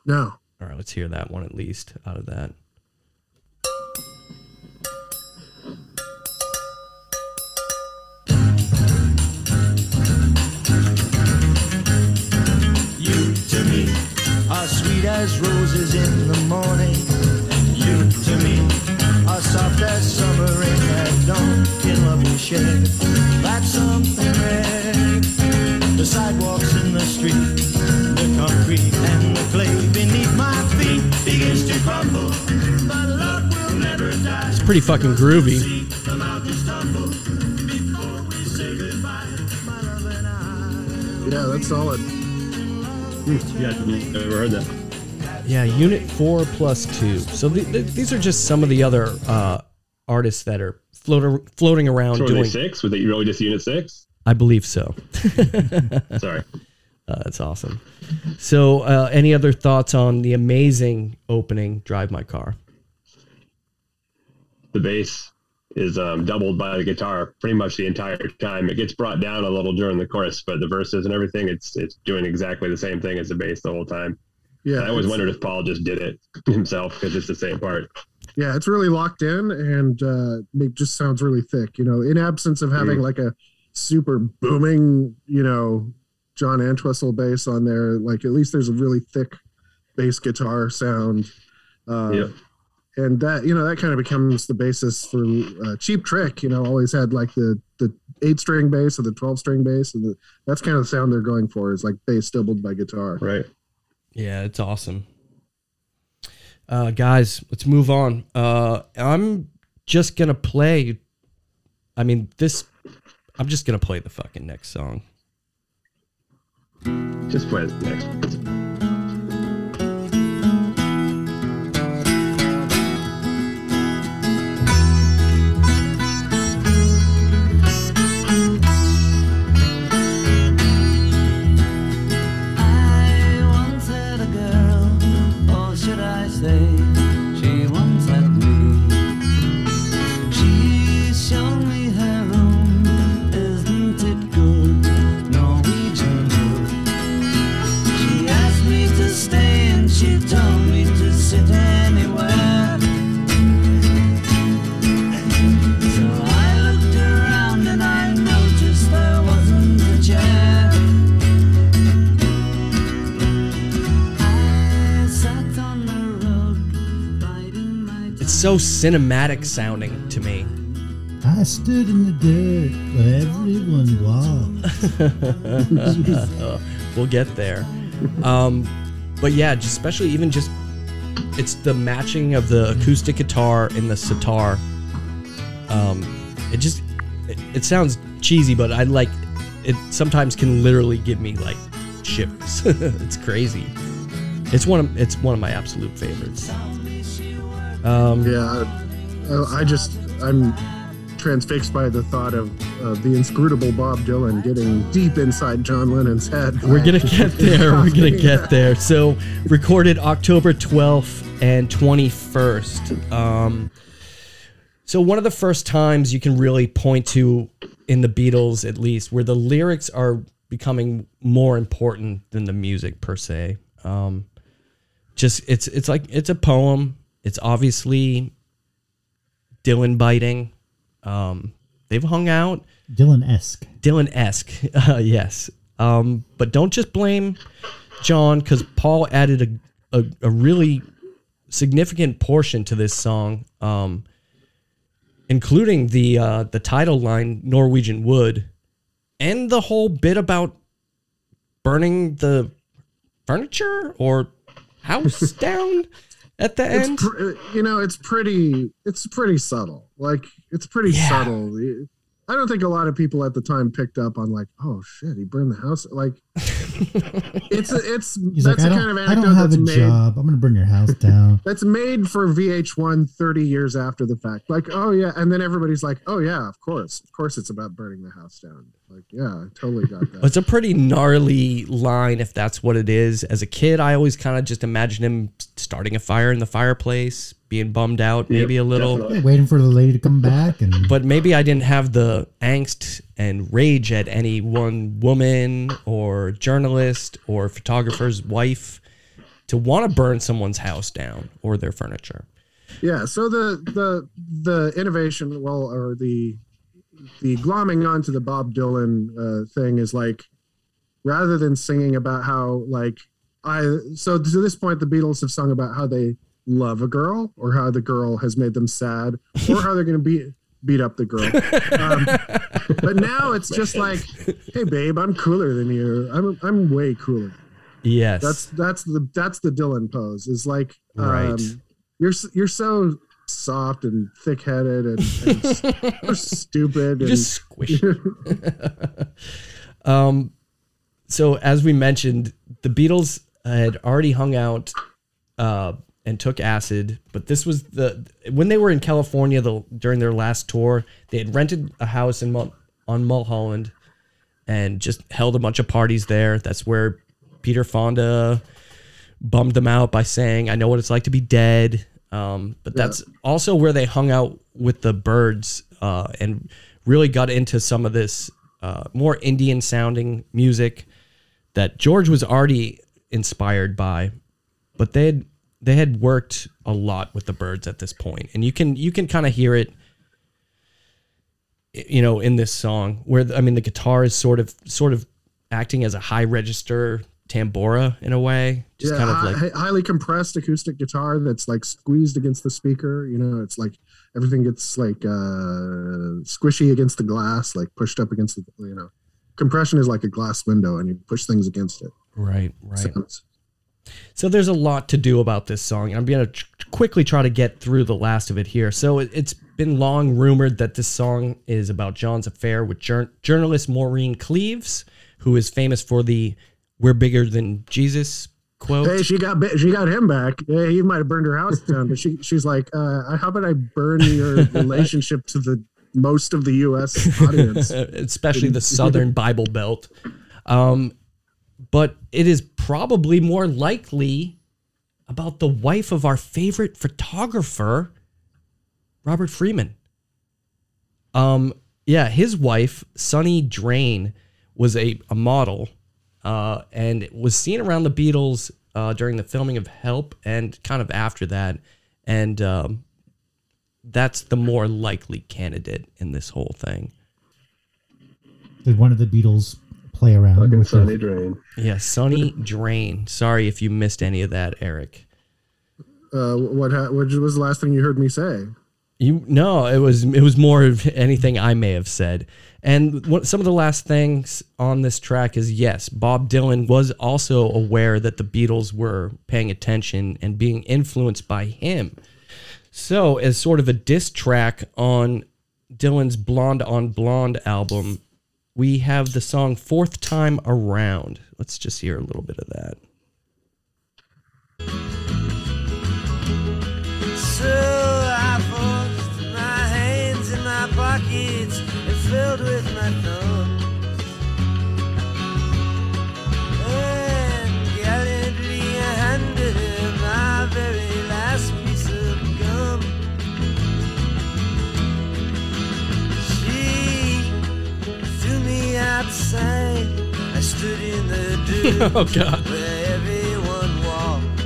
No. All right, let's hear that one at least out of that. As roses in the morning. You to me are soft as summer rain that don't kill love you share. That's something rare. The sidewalks in the street, the concrete and the clay beneath my feet begins to crumble. But love will never die. It's pretty fucking groovy. The mountains tumble before we say goodbye, my love and I. Yeah, that's solid. Hmm. Yeah, I've never heard that. Yeah, Unit Four plus two. So th- th- these are just some of the other uh, artists that are floating floating around So were they doing. six? Was it really just Unit Six? I believe so. Sorry. Uh, that's awesome. So, uh, any other thoughts on the amazing opening "Drive My Car"? the bass is um, doubled by the guitar pretty much the entire time. It gets brought down a little during the chorus, but the verses and everything, it's it's doing exactly the same thing as the bass the whole time. Yeah, I always wondered if Paul just did it himself because it's the same part. Yeah, it's really locked in and uh, it just sounds really thick. You know, in absence of having Mm. like a super booming, you know, John Entwistle bass on there, like at least there's a really thick bass guitar sound. Uh, Yeah. And that, you know, that kind of becomes the basis for uh, Cheap Trick, you know, always had like the, the eight string bass or the 12 string bass. And the, that's kind of the sound they're going for is like bass doubled by guitar. Right. Yeah, it's awesome. Uh, guys, let's move on. Uh, I'm just gonna play. I mean, this. I'm just gonna play the fucking next song. Just play the next so cinematic sounding to me. I stood in the dirt where everyone walked. we'll get there. Um, but yeah, just especially even just it's the matching of the acoustic guitar and the sitar. Um, it just it, it sounds cheesy, but I like it. Sometimes can literally give me like shivers. it's crazy. It's one of it's one of my absolute favorites. Um, Yeah, I, I just I'm transfixed by the thought of, of the inscrutable Bob Dylan getting deep inside John Lennon's head. We're gonna get there. We're gonna get there. So, recorded October 12th and 21st. Um, so one of the first times you can really point to in the Beatles, at least, where the lyrics are becoming more important than the music per se. Um, just it's it's like it's a poem. It's obviously Dylan biting. Um, they've hung out. Dylan esque. Dylan esque, uh, yes. Um, but don't just blame John because Paul added a, a, a really significant portion to this song, um, including the uh, the title line "Norwegian Wood" and the whole bit about burning the furniture or house down at the end. It's pr- you know it's pretty it's pretty subtle. Like it's pretty Yeah. subtle. I don't think a lot of people at the time picked up on like, oh shit, he burned the house. Like it's a, it's He's that's like, I a don't, kind of I don't have that's a made job. I'm gonna burn your house down. that's made for VH1 30 years after the fact. Like, oh yeah, and then everybody's like, oh yeah, of course, of course, it's about burning the house down. Like, yeah, I totally got that. It's a pretty gnarly line if that's what it is. As a kid, I always kind of just imagine him starting a fire in the fireplace, being bummed out, maybe a little. definitely. Waiting for the lady to come back and But maybe I didn't have the angst and rage at any one woman or journalist or photographer's wife to want to burn someone's house down or their furniture. yeah so the the the innovation well or the the glomming onto the bob dylan uh, thing is like rather than singing about how like I so to this point, the Beatles have sung about how they love a girl, or how the girl has made them sad, or how they're going to beat beat up the girl. Um, but now it's just like, hey, babe, I'm cooler than you. I'm I'm way cooler. Yes. That's that's the that's the Dylan pose. Is like, um, Right. You're you're so soft and thick headed and, and you're stupid. You and, just squish. um, so as we mentioned, the Beatles had already hung out uh, and took acid, but this was the when they were in California the, during their last tour. They had rented a house in Mul- on Mulholland and just held a bunch of parties there. That's where Peter Fonda bummed them out by saying, "I know what it's like to be dead." Um, but that's also where they hung out with the Byrds uh, and really got into some of this uh, more Indian sounding music that George was already inspired by, but they had they had worked a lot with the Byrds at this point, and you can you can kind of hear it, you know, in this song where I mean the guitar is sort of sort of acting as a high register tambura in a way, just yeah, kind of like hi- highly compressed acoustic guitar that's like squeezed against the speaker. You know, it's like everything gets like uh squishy against the glass, like pushed up against the. You know, compression is like a glass window, and you push things against it. right, right. Sounds- So there's a lot to do about this song. and I'm going to tr- quickly try to get through the last of it here. So it, it's been long rumored that this song is about John's affair with jour- journalist Maureen Cleaves, who is famous for the "We're bigger than Jesus" quote. Hey, she got she got him back. Yeah, he might have burned her house down, but she she's like, uh, how about I burn your relationship to the most of the U.S. audience? especially the Southern Bible Belt. Um, but it is probably more likely about the wife of our favorite photographer, Robert Freeman. Um, yeah, his wife, Sonny Drane, was a, a model uh, and was seen around the Beatles uh, during the filming of Help and kind of after that. And um, that's the more likely candidate in this whole thing. Did one of the Beatles play around Fucking with Sonny Drane. Yeah, Sonny Drane. Sorry if you missed any of that, Eric. Uh, what ha- what was the last thing you heard me say? You no, it was it was more of anything I may have said. And what, some of the last things on this track is yes, Bob Dylan was also aware that the Beatles were paying attention and being influenced by him. So, as sort of a diss track on Dylan's Blonde on Blonde album, we have the song Fourth Time Around. Let's just hear a little bit of that. So I forced my hands in my pockets and filled with my thumbs. Oh, God. everyone walked.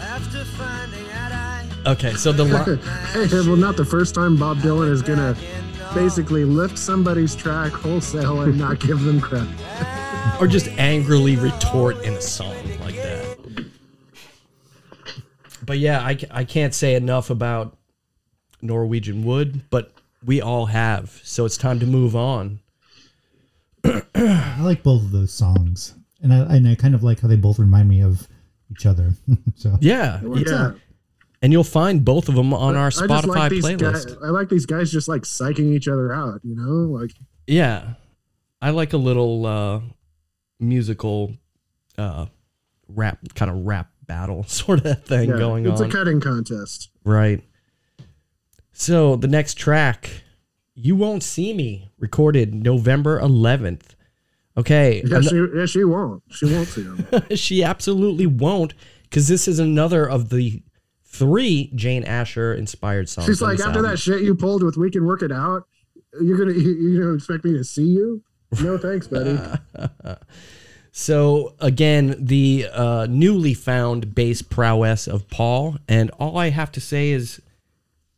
After finding out I Okay, so the li- Hey, well, not the first time Bob Dylan is gonna basically lift somebody's track wholesale and not give them credit. or just angrily retort in a song like that. But yeah, I, I can't say enough about Norwegian Wood, but we all have. So it's time to move on. I like both of those songs, and I and I kind of like how they both remind me of each other. so Yeah. Yeah, And you'll find both of them on our I Spotify like playlist. guys. I like these guys just like psyching each other out. You know, like Yeah. I like a little uh, musical uh, rap, kind of rap battle sort of thing yeah, going it's on. It's a cutting contest. Right. So the next track, You Won't See Me, recorded November 11th. Okay. Yeah, she, yeah, she won't. She won't see them. she absolutely won't, because this is another of the three Jane Asher inspired songs. She's like, after album. that shit you pulled with "We Can Work It Out," you're gonna you, you know expect me to see you? No thanks, buddy. So again, the uh, newly found bass prowess of Paul, and all I have to say is,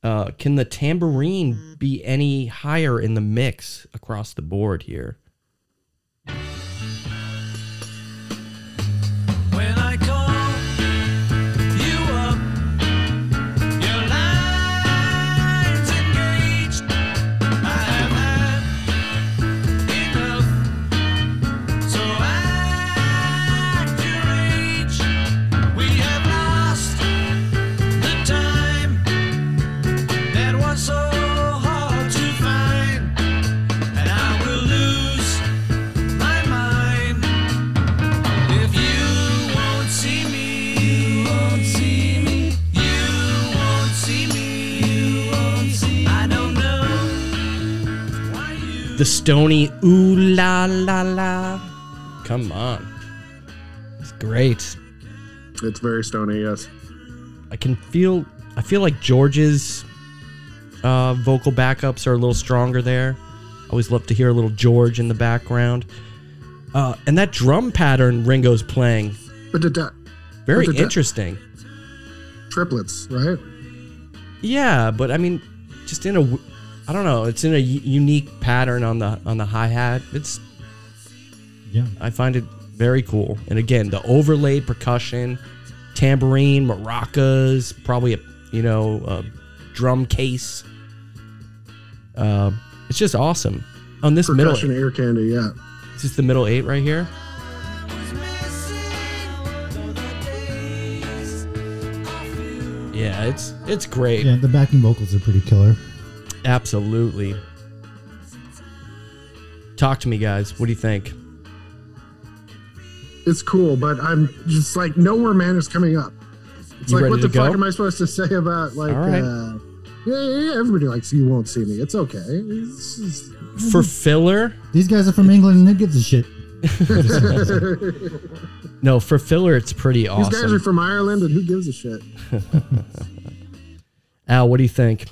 uh, can the tambourine be any higher in the mix across the board here? The stony ooh la la la. Come on. It's great. It's very stony, yes. I can feel I feel like George's uh, vocal backups are a little stronger there. I always love to hear a little George in the background. Uh, and that drum pattern Ringo's playing, But very interesting. triplets, right? Yeah, but I mean, just in a, w- I don't know, it's in a u- unique pattern on the on the hi hat. It's Yeah. I find it very cool. And again, the overlaid percussion, tambourine, maracas, probably a you know a drum case. Uh, it's just awesome. On this middle, Percussion ear candy, yeah. is this the middle eight right here? Yeah, it's it's great. Yeah, the backing vocals are pretty killer. Absolutely. Talk to me, guys. What do you think? It's cool, but I'm just like nowhere man is coming up. It's You like ready what the go? fuck am I supposed to say about like All right. uh yeah, yeah, yeah, everybody likes you won't see me. It's okay. It's just- For filler, These guys are from England and who gives a shit? no, for filler, it's pretty awesome. These guys are from Ireland and who gives a shit? Al, what do you think?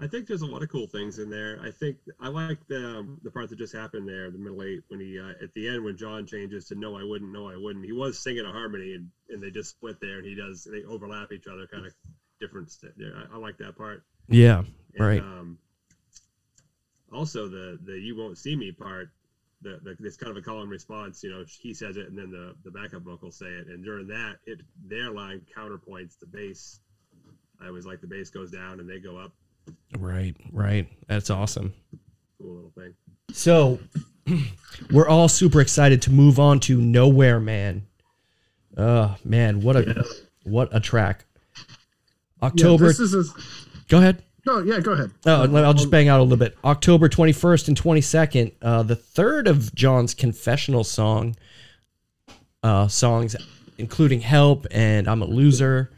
I think there's a lot of cool things in there. I think I like the um, the part that just happened there, the middle eight, when he uh, at the end when John changes to "No, I wouldn't, no, I wouldn't." He was singing a harmony, and, and they just split there, and he does they overlap each other, kind of different. I, I like that part. Yeah, And, right. Um, also, the the "You won't see me" part, the, the it's kind of a call and response. You know, he says it, and then the the backup vocals say it, and during that, it their line counterpoints the bass. I always like the bass goes down and they go up. Right, right. That's awesome. Cool little thing. So, we're all super excited to move on to Nowhere Man. Oh man, what a what a track! Yeah, October. this is a go ahead. no, yeah, go ahead. Oh, I'll just bang out a little bit. October 21st and 22nd, uh, the third of John's confessional song uh, songs, including "Help" and "I'm a Loser."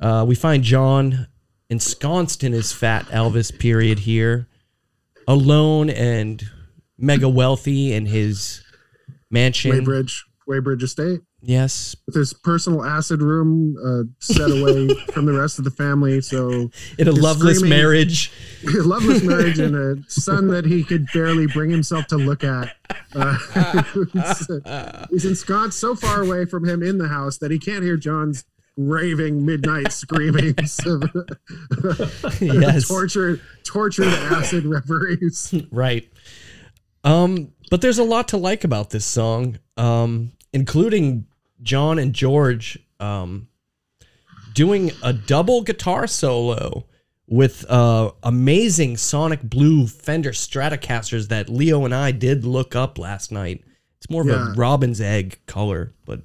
Uh, we find John ensconced in his fat Elvis period here, alone and mega wealthy in his mansion. Weybridge, Weybridge Estate. Yes, with his personal acid room uh, set away from the rest of the family. So in a loveless marriage. a loveless marriage, and a son that he could barely bring himself to look at. Uh, he's ensconced so far away from him in the house that he can't hear John's raving midnight screamings of Yes. tortured, tortured acid reveries. right. Um, but there's a lot to like about this song, um, including John and George um, doing a double guitar solo with uh, amazing Sonic Blue Fender Stratocasters that Leo and I did look up last night. It's more of Yeah. a robin's egg color, but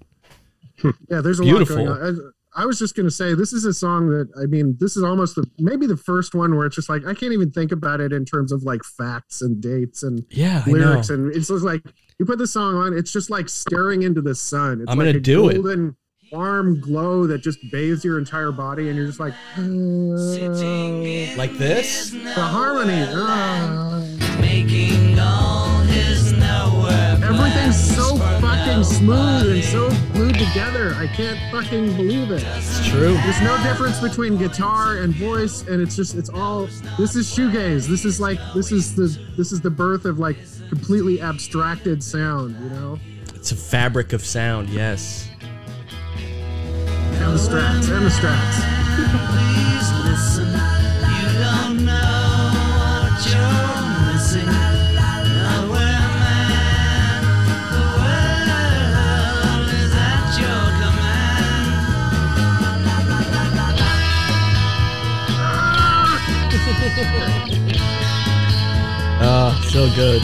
Yeah, there's a Beautiful. lot going on. I, I was just gonna say this is a song that I mean, this is almost the maybe the first one where it's just like I can't even think about it in terms of like facts and dates and yeah, lyrics, and it's just like you put the song on, it's just like staring into the sun. It's I'm like gonna a do it. golden, warm glow that just bathes your entire body, and you're just like like this. the harmony. Ah. Making all his nowhere Everything's so fucking smooth and so glued together. I can't fucking believe it. It's true. There's no difference between guitar and voice, and it's just it's all. This is shoegaze. This is like this is the this is the birth of like completely abstracted sound. You know, It's a fabric of sound. Yes. and the strats and the strats. oh, so good.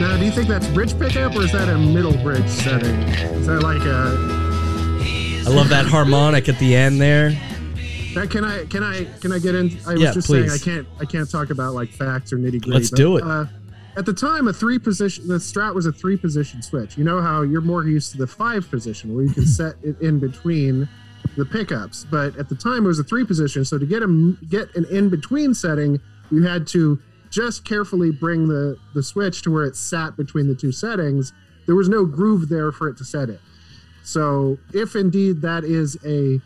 Now, do you think that's bridge pickup or is that a middle bridge setting? Is that like a? I love that harmonic at the end there. That, can I can I can I get in? I was yeah, just please. saying I can't I can't talk about like facts or nitty gritty. Let's but, do it. Uh, at the time, a three position the Strat was a three position switch. You know how you're more used to the five position where you can set it in between the pickups, but at the time it was a three position. So to get a get an in between setting, you had to just carefully bring the the switch to where it sat between the two settings. There was no groove there for it to set it. So if indeed that is a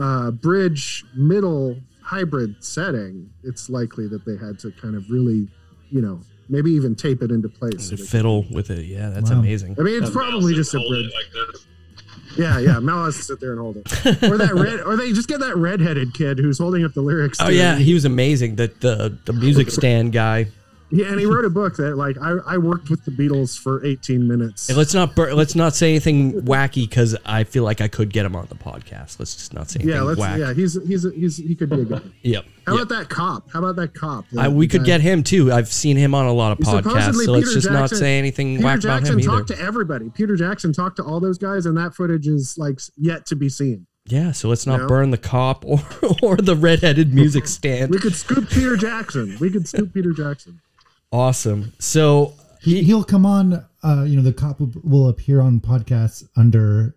uh, bridge middle hybrid setting, it's likely that they had to kind of really, you know, maybe even tape it into place. so they- Fiddle with it. Yeah, that's Wow. amazing. I mean, it's probably just a Hold it bridge. like this. Yeah, yeah. Mel has to sit there and hold it, or that red, or they just get that redheaded kid who's holding up the lyrics. Oh yeah, he was amazing. The the the music stand guy. Yeah, and he wrote a book that like I, I worked with the Beatles for 18 minutes. Hey, let's not bur- let's not say anything wacky because I feel like I could get him on the podcast. Let's just not say anything Yeah, let's. whack. Yeah, he's he's he's he could be a guy. Yep. How yep. about that cop? How about that cop? The- I, we could guy- get him too. I've seen him on a lot of podcasts, so let's Peter just not Jackson- say anything Peter whack about Jackson him either. talked to everybody. Peter Jackson talked to all those guys, and that footage is like yet to be seen. yeah, so let's not No. burn the cop or or the redheaded music stand. We could scoop Peter Jackson. We could scoop Peter Jackson. Awesome. So He, he'll come on. Uh, you know, the cop will- will appear on podcasts under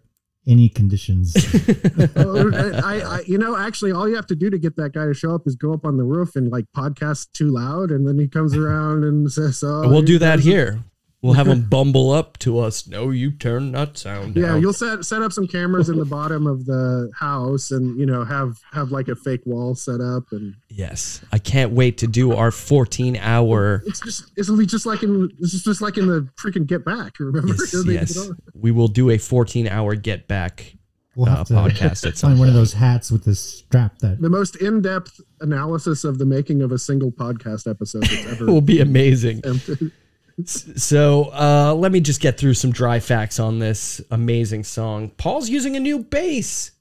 any conditions. I, I, you know, actually, all you have to do to get that guy to show up is go up on the roof and like podcast too loud, and then he comes around and says, "Oh, we'll do that here. We'll have them bumble up to us. No, you turn that sound Yeah, down. you'll set set up some cameras in the bottom of the house, and you know, have have like a fake wall set up, and Yes, I can't wait to do our 14 hour. it's just it'll be just like in it's just like in the freaking Get Back. Remember? Yes, yes. We will do a 14 hour get back We'll uh, have to podcast at some find one of those hats with the strap that The most in depth analysis of the making of a single podcast episode that's ever. Will be amazing. attempted. So uh, let me just get through some dry facts on this amazing song. Paul's using a new bass.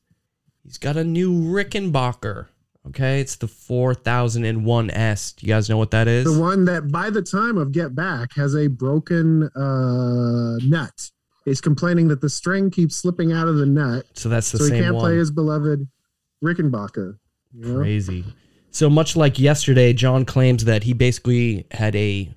He's got a new Rickenbacker. Okay, it's the 4001S. Do you guys know what that is? the one that by the time of Get Back has a broken uh, nut. He's complaining that the string keeps slipping out of the nut, so that's the so he can't one. play his beloved Rickenbacker. you know? Crazy. So much like yesterday, John claims that he basically had a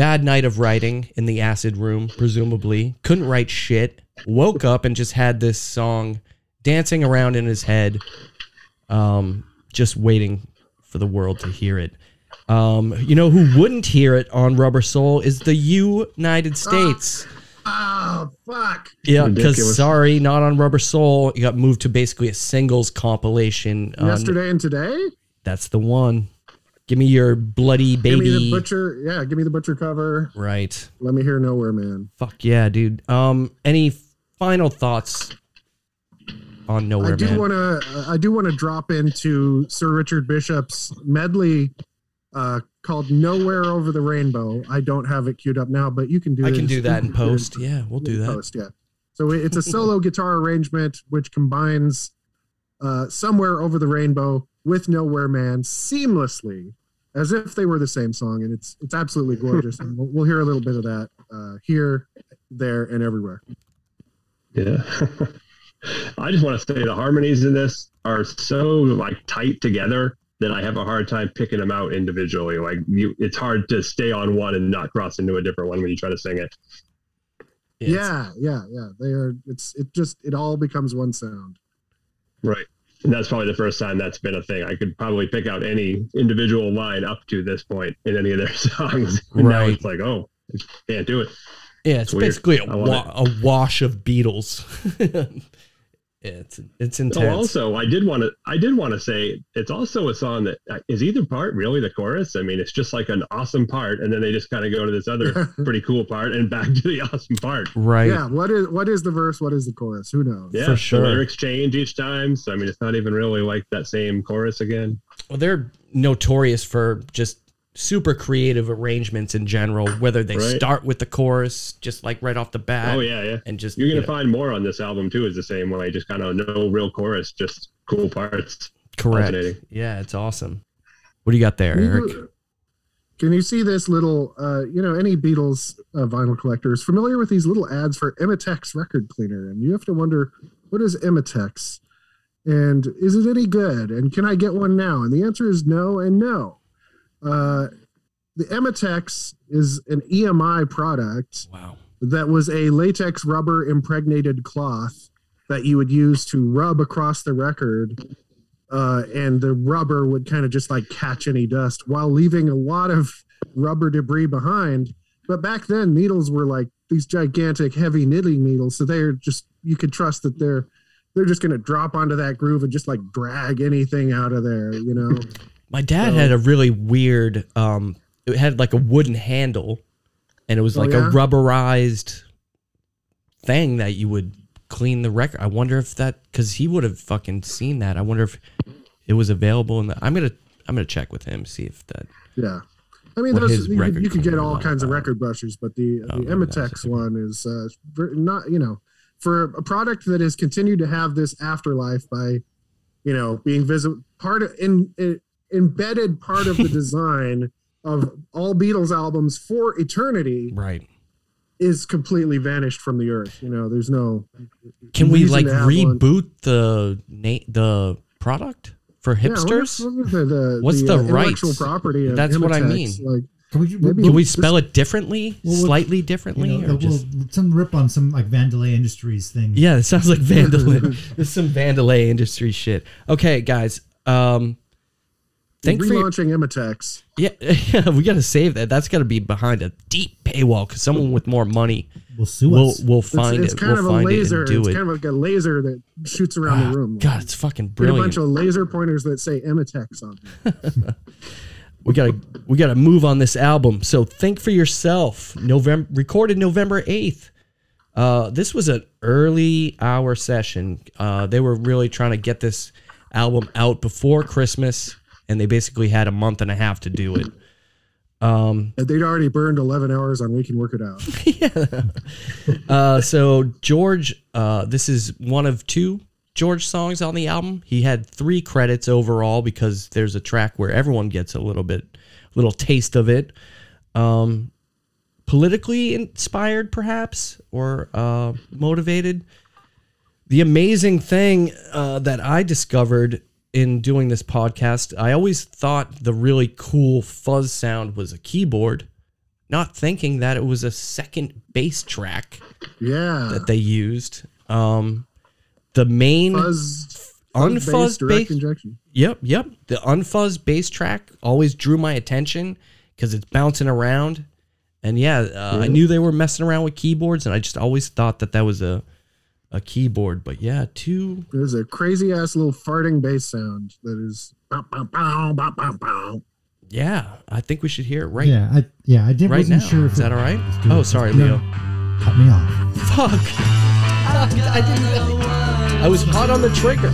bad night of writing in the acid room, presumably. Couldn't write shit. Woke up and just had this song dancing around in his head, um, just waiting for the world to hear it. Um, you know who wouldn't hear it on Rubber Soul is the United States. Oh fuck! Yeah, because sorry, not on Rubber Soul. You got moved to basically a singles compilation. on- Yesterday and today. that's the one. Give me your bloody baby. Give me the butcher. Yeah, give me the butcher cover. Right. Let me hear nowhere, man. Fuck yeah, dude. Um, any final thoughts on Nowhere I do want to. I do want to drop into Sir Richard Bishop's medley uh, called "Nowhere Over the Rainbow." I don't have it queued up now, but you can do. I can do that in in post. Yeah, we'll do that. Post, yeah. So it's a solo guitar arrangement which combines uh, "Somewhere Over the Rainbow" with "Nowhere Man" seamlessly, as if they were the same song, and it's it's absolutely gorgeous. and we'll, we'll hear a little bit of that uh, here, there, and everywhere. Yeah. I just want to say the harmonies in this are so like tight together that I have a hard time picking them out individually. Like you, it's hard to stay on one and not cross into a different one when you try to sing it. it's- yeah, yeah, yeah. They are. It's it just it all becomes one sound. Right. That's probably the first time that's been a thing. I could probably pick out any individual line up to this point in any of their songs. And now Right. it's like, oh, I can't do it. Yeah, it's weird. basically a, wa- a wash of Beatles. yeah, it's it's intense. Oh, also, I did want to. I did want to say it's also a song that uh, either part really the chorus. I mean, it's just like an awesome part, and then they just kind of go to this other pretty cool part and back to the awesome part. right. Yeah. What is what is the verse? What is the chorus? Who knows? Yeah, For the sure. lyrics change each time, so I mean, it's not even really like that same chorus again. Well, they're notorious for just super creative arrangements in general. Whether they Right. start with the chorus, just like right off the bat. oh yeah, yeah. And just You're gonna know, find more on this album too. Is the same way, just kind of no real chorus, just cool parts. correct. Yeah, it's awesome. What do you got there, Eric? Can you see this little, uh, you know, any Beatles uh, vinyl collector is familiar with these little ads for Emitex record cleaner. And you have to wonder, what is Emitex? And is it any good? And can I get one now? And the answer is no and no. Uh, the Emitex is an EMI product Wow. that was a latex rubber impregnated cloth that you would use to rub across the record uh, and the rubber would kind of just like catch any dust while leaving a lot of rubber debris behind but back then needles were like these gigantic heavy knitting needles so they're just you could trust that they're they're just going to drop onto that groove and just like drag anything out of there you know My dad So- had a really weird. Um, it had like a wooden handle, and it was Oh, like yeah? a rubberized thing that you would clean the record. I wonder if that because he would have fucking seen that. I wonder if it was available. In the, I'm gonna I'm gonna check with him see if that. Yeah. I mean, those, you, could, you could get all kinds of record brushes, but the, Oh, the maybe that's Emitex it. one is uh, not, you know, for a product that has continued to have this afterlife by, you know, being visible, part of, in, in, embedded part of the design of all Beatles albums for eternity Right. is completely vanished from the earth. You know, there's no. Can we like to have one. reboot the na- the product for Yeah, what hipsters? is- what is the, the, What's the, the uh, intellectual rights? property? Of That's what I mean. Like, Can we, Maybe- Can we Just- spell it differently, Well, what- slightly you differently, know, or just? well, some rip on some like Vandelay Industries thing. Yeah, it sounds like Vandelay. There's some Vandelay industry shit. Okay, guys. Um, thank for your, relaunching Emitex. yeah, yeah. We got to save that. That's got to be behind a deep paywall because someone with more money will sue will us. will It's, find it's it. kind We'll of a find laser. it and do it's it. kind of like a laser that shoots around Ah, the room. God, it's fucking Get a bunch of laser pointers that say Emitex on them. we gotta we gotta move on this album. So think for yourself. November recorded November eighth. Uh, this was an early hour session. Uh, they were really trying to get this album out before Christmas, and they basically had a month and a half to do it. Um, And they'd already burned 11 hours on We Can Work It Out. yeah. Uh, so George, uh, this is one of two George songs on the album. He had three credits overall because there's a track where everyone gets a little bit, little taste of it. Um, politically inspired, perhaps, or uh, motivated. The amazing thing uh, that I discovered in doing this podcast, I always thought the really cool fuzz sound was a keyboard, not thinking that it was a second bass track Yeah. that they used. Um, the main Fuzz, unfuzzed fuzz bass. injection. Yep, yep. The unfuzzed bass track always drew my attention because it's bouncing around. And yeah, uh, I knew they were messing around with keyboards, and I just always thought that that was a a keyboard. But yeah, two. There's a crazy ass little farting bass sound that is. Bow, bow, bow, bow, bow, bow. Yeah, I think we should hear it right Yeah, I yeah, I did right wasn't now. sure if Is that it- all right? Oh, sorry, Leo. Cut me off. Fuck. I didn't. I was hot on the trigger.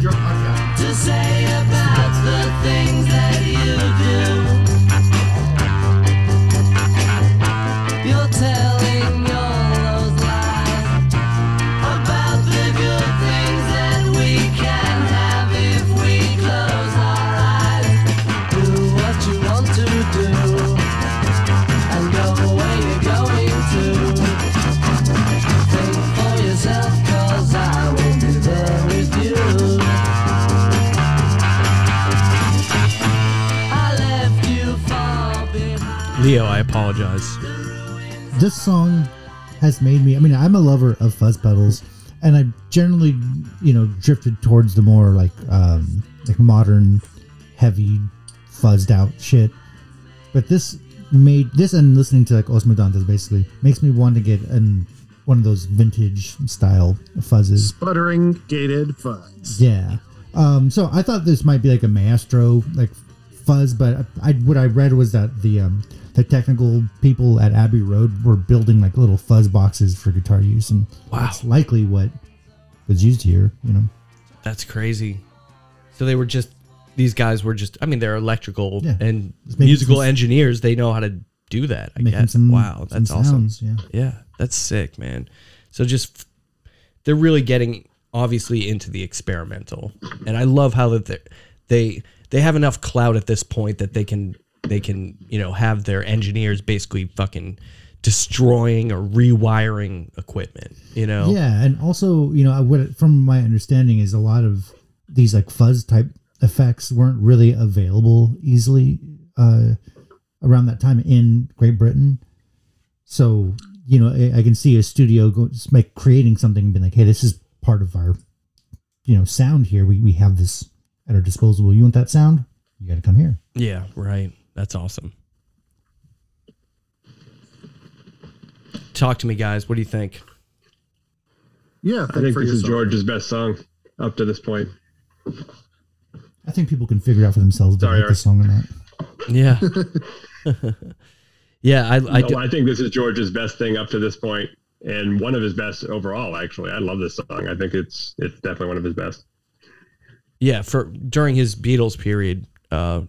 Leo, I apologize. This song has made me. I mean, I'm a lover of fuzz pedals, and I generally, you know, drifted towards the more like um like modern, heavy, fuzzed out shit. But this made this and listening to like Os Mutantes basically makes me want to get an one of those vintage style fuzzes. Sputtering gated fuzz. Yeah. Um, so I thought this might be like a maestro like fuzz, but I what I read was that the um, the technical people at Abbey Road were building like little fuzz boxes for guitar use, and Wow. that's likely what was used here. You know, That's crazy. So they were just these guys were just I mean they're electrical Yeah. and musical some- engineers. They know how to do that. I guess. some wow, that's awesome. sounds, Yeah. Yeah, that's sick, man. So just they're really getting obviously into the experimental, and I love how that they they they have enough clout at this point that they can they can you know have their engineers basically fucking destroying or rewiring equipment. You know. Yeah, and also, you know, what from my understanding is a lot of these like fuzz type effects weren't really available easily uh, around that time in Great Britain. So, you know, I, I can see a studio go make creating something and being like, "Hey, this is part of our, you know, sound here. We we have this at our disposal. You want that sound? You got to come here." Yeah. Right. That's awesome. Talk to me, guys. What do you think? Yeah, I think think this is yourself. George's best song up to this point. I think people can figure out for themselves if they like the song or not. Yeah. yeah. I. I No, do, I think this is George's best thing up to this point, and one of his best overall. Actually, I love this song. I think it's it's definitely one of his best. Yeah, for during his Beatles period, uh,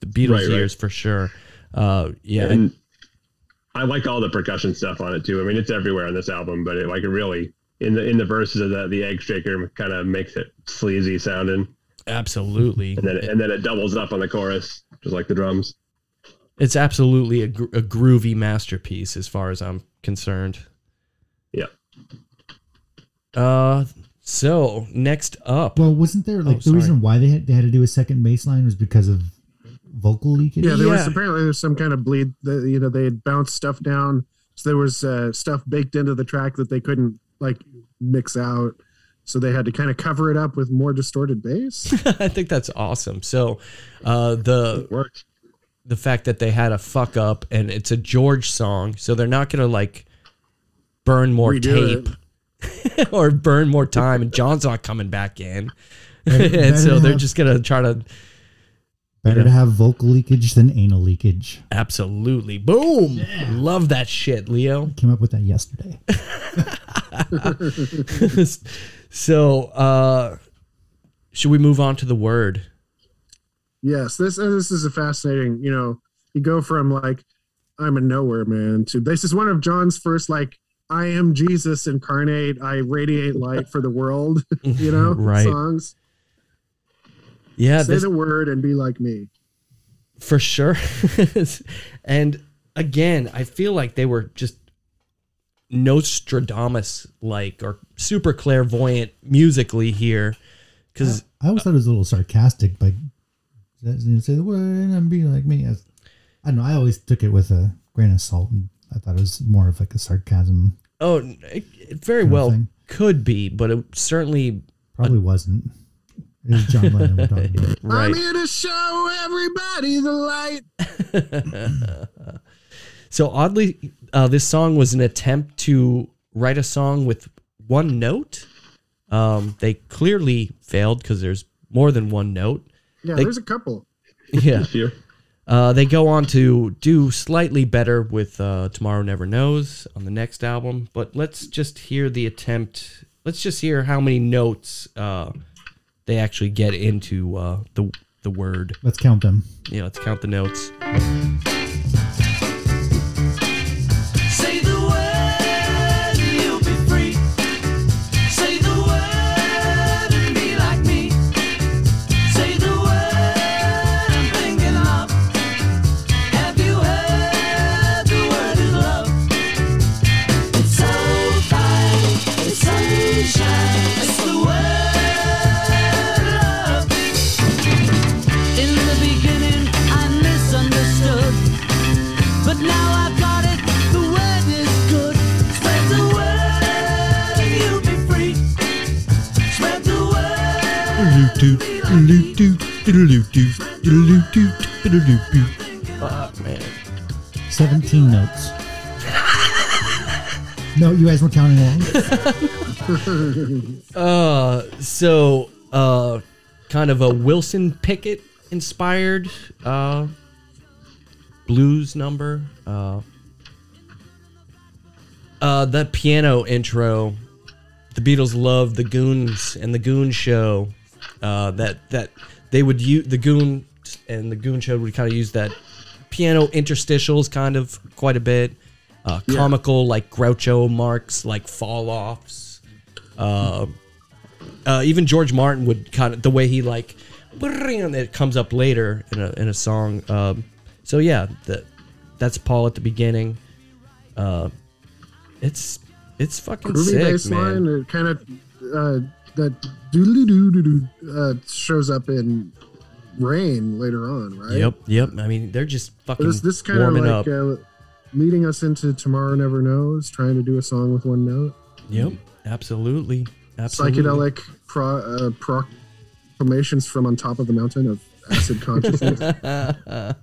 the Beatles Right, right. years for sure. Uh, yeah, and I like all the percussion stuff on it too. I mean, it's everywhere on this album, but it like it really in the in the verses of the the egg shaker kind of makes it sleazy sounding, absolutely. and then and then it doubles up on the chorus, just like the drums. It's absolutely a, gr- a groovy masterpiece as far as I'm concerned. Yeah. Uh, so next up, Well, wasn't there like Oh, the sorry. reason why they had, they had to do a second bass line was because of vocal leakage? Yeah, there was apparently there was some kind of bleed. That, you know, they had bounced stuff down, so there was uh, stuff baked into the track that they couldn't like mix out. So they had to kind of cover it up with more distorted bass. I think that's awesome. So, uh, the the fact that they had a fuck up and it's a George song, so they're not gonna like burn more Redo tape or burn more time, and John's not coming back in, Better- and so they're have- just gonna try to Better to have vocal leakage than anal leakage. absolutely boom. Love that shit, Leo. Came up with that yesterday. so, uh, should we move on to the word? yes, this uh, this is a fascinating. You know, you go from like I'm a nowhere man to this is one of John's first like I am Jesus incarnate. I radiate light for the world. You know, Right. songs. Yeah, Say this, the word and be like me. for sure. and again, I feel like they were just Nostradamus like or super clairvoyant musically here. Because I always thought it was a little sarcastic, like you know, say the word and be like me. I, I don't know. I always took it with a grain of salt, and I thought it was more of like a sarcasm. oh, it, it very well could be, but it certainly Probably wasn't. It John Lennon we're talking about. right. I'm here to show everybody the light. So oddly, uh, this song was an attempt to write a song with one note. Um, they clearly failed because there's more than one note. Yeah, They- there's a couple. Yeah. Uh, they go on to do slightly better with uh, Tomorrow Never Knows on the next album, but let's just hear the attempt. Let's just hear how many notes uh, they actually get into uh, the the word. Let's count them. Yeah, let's count the notes. Word. Fuck, man. 17 notes. no, you guys were counting along? Uh, so uh, kind of a Wilson Pickett inspired uh blues number. Uh, uh, that piano intro. The Beatles loved the Goons and the Goon Show. Uh, that that they would use the Goon and the Goon Show would kind of use that piano interstitials kind of quite a bit. Uh, comical like Groucho Marx, like fall offs. Uh, uh, even George Martin would kind of the way he like it comes up later in a in a song. Um, so yeah, that that's Paul at the beginning. Uh, it's it's fucking Groovy sick, man. line. It kind of uh, that doodly doo uh, shows up in Rain later on, right? Yep, yep. I mean, they're just fucking This this kind of like up. uh, leading us into Tomorrow Never Knows, trying to do a song with one note. Yep, absolutely, absolutely. Psychedelic pro, uh, proclamations from on top of the mountain of acid consciousness.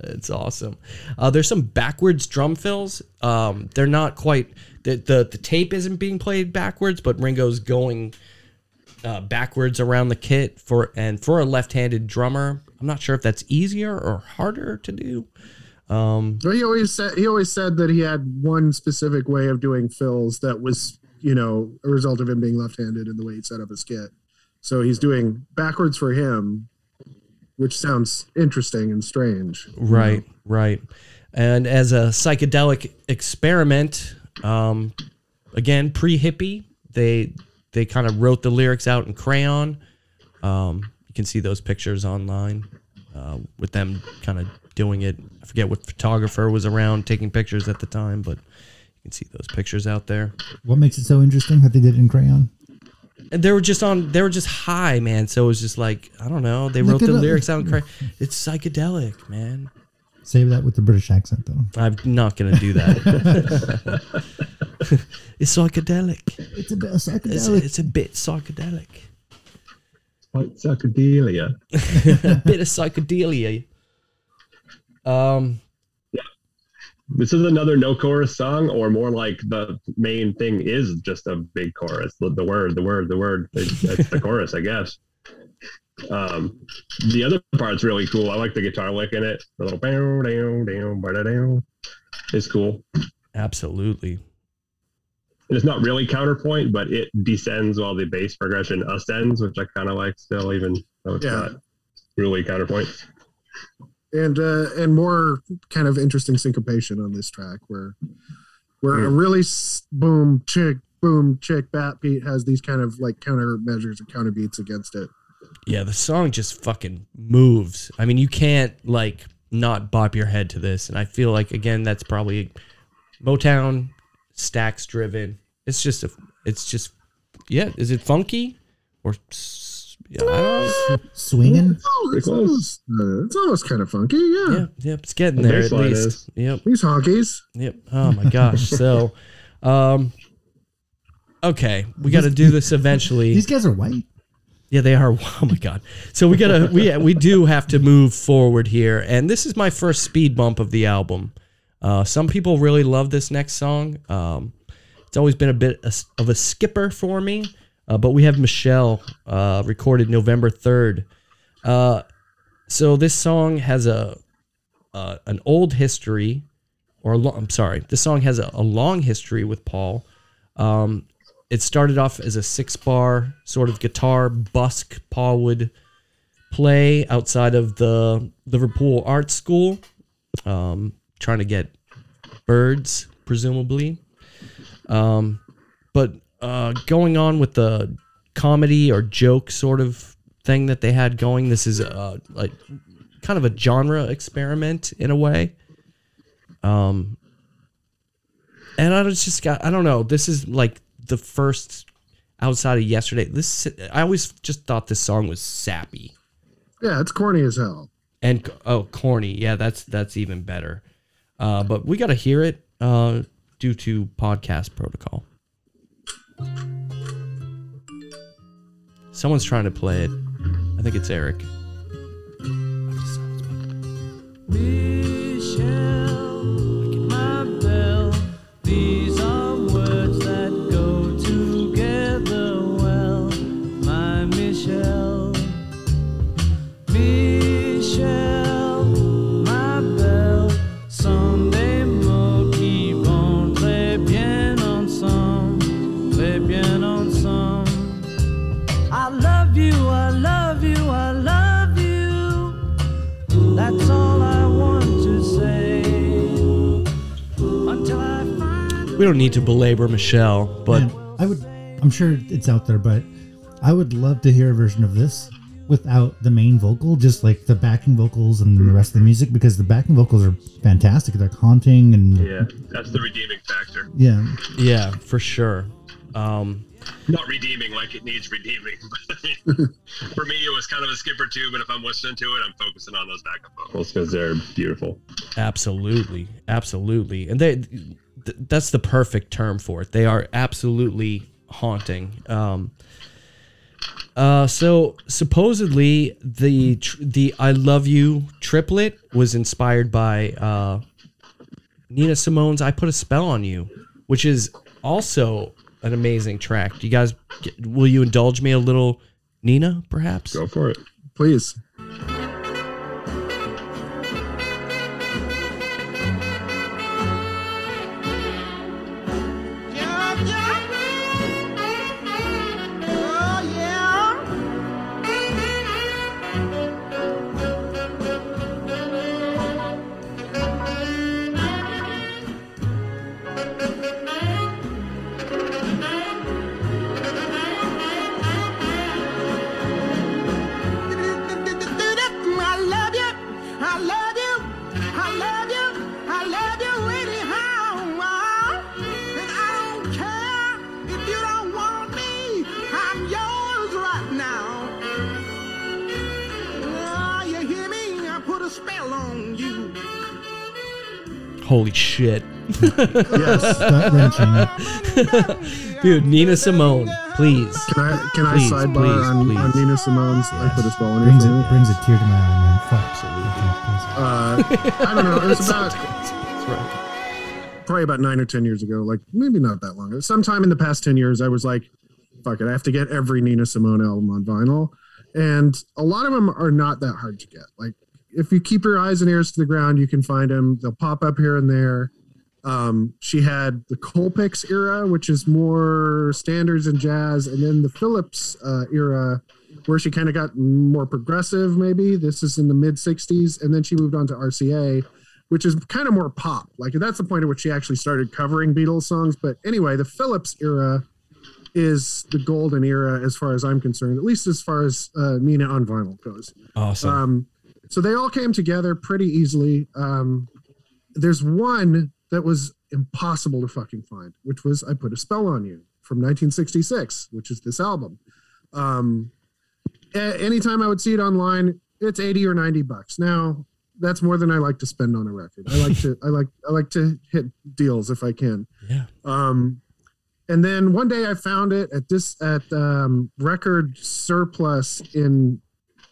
it's awesome. Uh, there's some backwards drum fills. Um, they're not quite the, the the tape isn't being played backwards, but Ringo's going uh, backwards around the kit for and for a left-handed drummer. I'm not sure if that's easier or harder to do. Um, he always said he always said that he had one specific way of doing fills that was, you know, a result of him being left-handed and the way he set up his kit. So he's doing backwards for him, which sounds interesting and strange. Right, right. And as a psychedelic experiment, um, again pre hippie, they they kind of wrote the lyrics out in crayon. Um, you can see those pictures online uh, with them kind of doing it. I forget what photographer was around taking pictures at the time, but you can see those pictures out there. What makes it so interesting that they did it in crayon? And they were just on. They were just high, man. So it was just like I don't know. They Look wrote the up. lyrics out in crayon. It's psychedelic, man. Save that with the British accent, though. I'm not gonna do that. it's psychedelic. It's a bit It's, psychedelic. it's a bit psychedelic. Like psychedelia. a bit of psychedelia. Um, This is another no chorus song, or more like the main thing is just a big chorus. The, the word, the word, the word. It's, it's the chorus, I guess. Um, the other part's really cool. I like the guitar lick in it. The little down, down, down, ba down. It's cool. absolutely. And it's not really counterpoint, but it descends while the bass progression ascends, which I kind of like still, even though it's Yeah. not really counterpoint. and uh, and more kind of interesting syncopation on this track where where a really s- boom chick boom chick bat beat has these kind of like countermeasures and counter beats against it Yeah, the song just fucking moves. I mean, you can't like not bop your head to this, and I feel like again that's probably Motown Stax driven. It's just a, it's just yeah. Is it funky or yeah, I don't know. Swinging? oh, it's, almost, uh, it's almost kind of funky yeah, Yeah, yep, it's getting The there at least. is. Yep. these honkies Yep. Oh my gosh. So, um, okay, we got to do this eventually. These guys are white. Yeah, they are. Oh my god. So we gotta we we do have to move forward here, and this is my first speed bump of the album. Uh, some people really love this next song. Um, it's always been a bit of a skipper for me, uh, but we have Michelle uh, recorded November third. Uh, so this song has a an old history, or a lo- I'm sorry, this song has a, a long history with Paul. Um, it started off as a six bar sort of guitar busk Paul would play outside of the Liverpool Art School, um, trying to get birds, presumably. Um, but uh, going on with the comedy or joke sort of thing that they had going, this is uh, like kind of a genre experiment in a way. Um, and I just got I don't know. This is like the first outside of yesterday. This I always just thought this song was sappy yeah it's corny as hell and oh corny. Yeah, that's that's even better. Uh, but we got to hear it uh, due to podcast protocol. Someone's trying to play it. I think it's Eric. Michelle, We don't need to belabor Michelle, but Man, I would. I'm sure it's out there, but I would love to hear a version of this without the main vocal, just like the backing vocals and the rest of the music, because the backing vocals are fantastic. They're haunting and Yeah, that's the redeeming factor. yeah. Yeah, for sure. Um, Not redeeming like it needs redeeming. But I mean, for me, it was kind of a skipper too. But if I'm listening to it, I'm focusing on those backup vocals because they're beautiful. absolutely, absolutely, and they th- that's the perfect term for it. They are absolutely haunting. Um, uh, so supposedly the tr- the "I Love You" triplet was inspired by uh, Nina Simone's "I Put a Spell on You," which is also an amazing track. Do you guys get, will you indulge me a little, Nina? Perhaps. Go for it. Please. Holy shit. Yes. Gut wrenching. Dude, Nina Simone, please. Can I can Please, I sidebar please, on, please. on Nina Simone's I put a spell on brings you? it brings a tear to my eye, man. Fuck. Uh, I don't know. It was about right. probably about nine or ten years ago. Like maybe not that long. Sometime in the past ten years, I was like, "Fuck it, I have to get every Nina Simone album on vinyl." And a lot of them are not that hard to get. Like if you keep your eyes and ears to the ground, you can find them. They'll pop up here and there. Um, she had the Colpix era, which is more standards and jazz, and then the Philips uh, era, where she kind of got more progressive. Maybe this is in the mid '60s, and then she moved on to RCA, which is kind of more pop. Like that's the point at which she actually started covering Beatles songs. But anyway, the Philips era is the golden era as far as I'm concerned, at least as far as uh, Nina on vinyl goes. Awesome. Um, so they all came together pretty easily. Um, there's one that was impossible to fucking find, which was "I Put a Spell on You" from 1966, which is this album. Um, a- anytime I would see it online, it's 80 or 90 bucks. Now that's more than I like to spend on a record. I like to I like I like to hit deals if I can. yeah. Um, and then one day I found it at this at um, Record Surplus in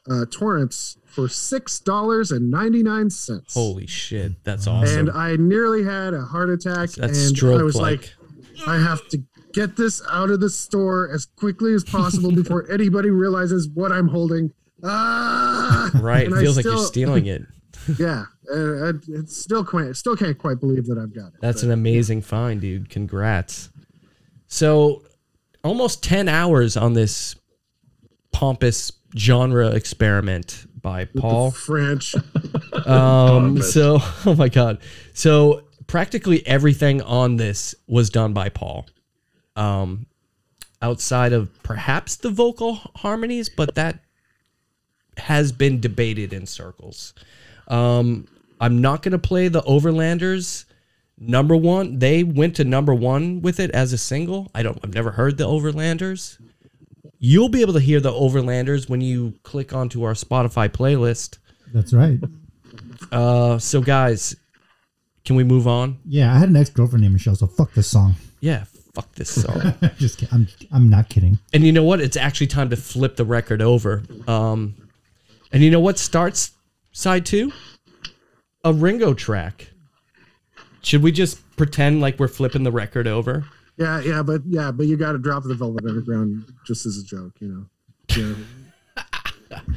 uh, Torrance for six dollars and ninety nine cents. Holy shit. That's awesome. And I nearly had a heart attack, That's and I was like. like, I have to get this out of the store as quickly as possible before anybody realizes what I'm holding. Ah, right. It And I feels like you're stealing it. Yeah, uh, it's still quite, still can't quite believe that I've got it. That's but- an amazing find, dude. Congrats. So, almost 10 hours on this pompous genre experiment by with Paul. French. Um, so, oh my God. So, practically everything on this was done by Paul. Um, outside of perhaps the vocal harmonies, but that has been debated in circles. Um, I'm not going to play the Overlanders number one. They went to number one with it as a single. I don't. I've never heard the Overlanders. You'll be able to hear the Overlanders when you click onto our Spotify playlist. That's right. Uh, so guys, can we move on? Yeah, I had an ex girlfriend named Michelle, so fuck this song. Yeah, fuck this song. Just kidding. I'm I'm not kidding. and you know what? It's actually time to flip the record over. Um, and you know what starts side two? A Ringo track. Should we just pretend like we're flipping the record over? Yeah, yeah, but yeah, but you got to drop the Velvet Underground just as a joke, you know. Yeah,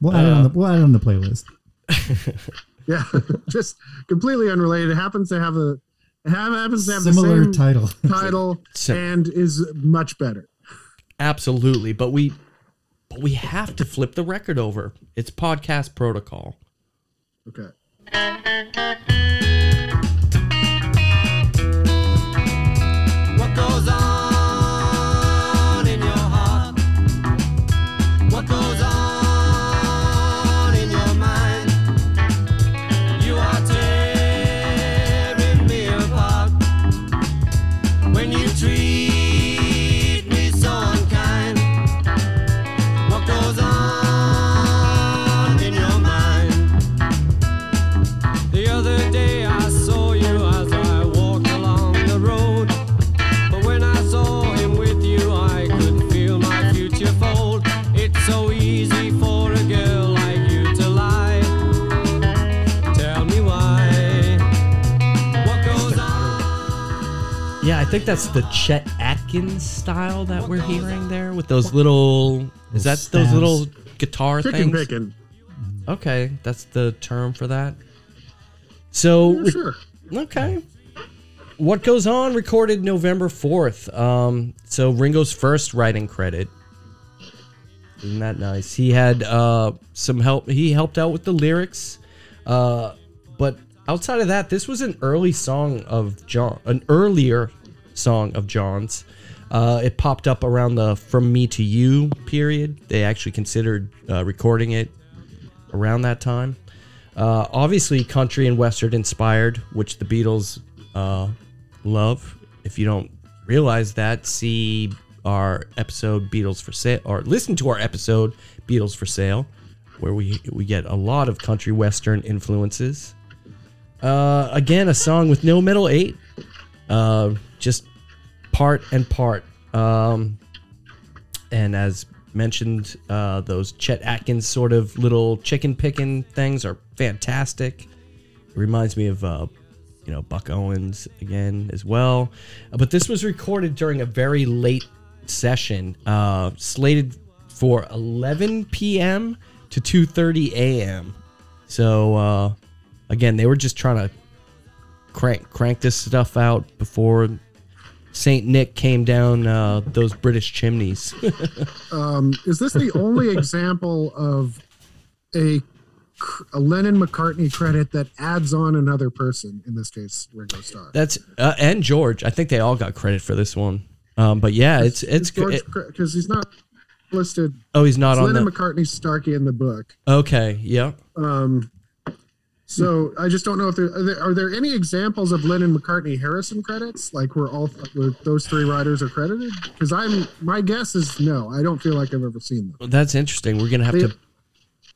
We'll add it on the we'll add it on the playlist. yeah, just completely unrelated. It happens to have a it ha- happens to have Similar the same title. title Sim- and is much better. Absolutely, but we but we have to flip the record over. It's podcast protocol. Okay. Think that's the Chet Atkins style that we're hearing there with those little. Is that those little guitar Chicken things? picking. Okay, that's the term for that. So Yeah, sure. Okay. What Goes On recorded November 4th. Um, so Ringo's first writing credit. Isn't that nice? He had uh, some help. He helped out with the lyrics. Uh, but outside of that, this was an early song of John, an earlier song of John's. Uh, it popped up around the From Me to You period. They actually considered uh, recording it around that time. Uh, obviously, country and western inspired, which the Beatles uh, love. If you don't realize that, see our episode Beatles for Sale, or listen to our episode Beatles for Sale, where we we get a lot of country western influences. Uh, again, a song with no middle eight, uh, just part and part. Um, and as mentioned, uh, those Chet Atkins sort of little chicken picking things are fantastic. It reminds me of, uh, you know, Buck Owens again as well. Uh, but this was recorded during a very late session, uh, slated for 11 p.m. to 2:30 a.m. So uh, again, they were just trying to crank crank this stuff out before Saint Nick came down uh, those British chimneys. Um, is this the only example of a, a Lennon McCartney credit that adds on another person? In this case, Ringo Starr. That's uh, and George. I think they all got credit for this one. Um, but yeah, it's it's good. because he's not listed. Oh, he's not It's on Lennon the. McCartney Starkey in the book. Okay, yeah. Um, so I just don't know if there are, there are there any examples of Lennon McCartney Harrison credits like where all where those three writers are credited? Because I'm my guess is no. I don't feel like I've ever seen them. Well, That's interesting. We're gonna have They, to.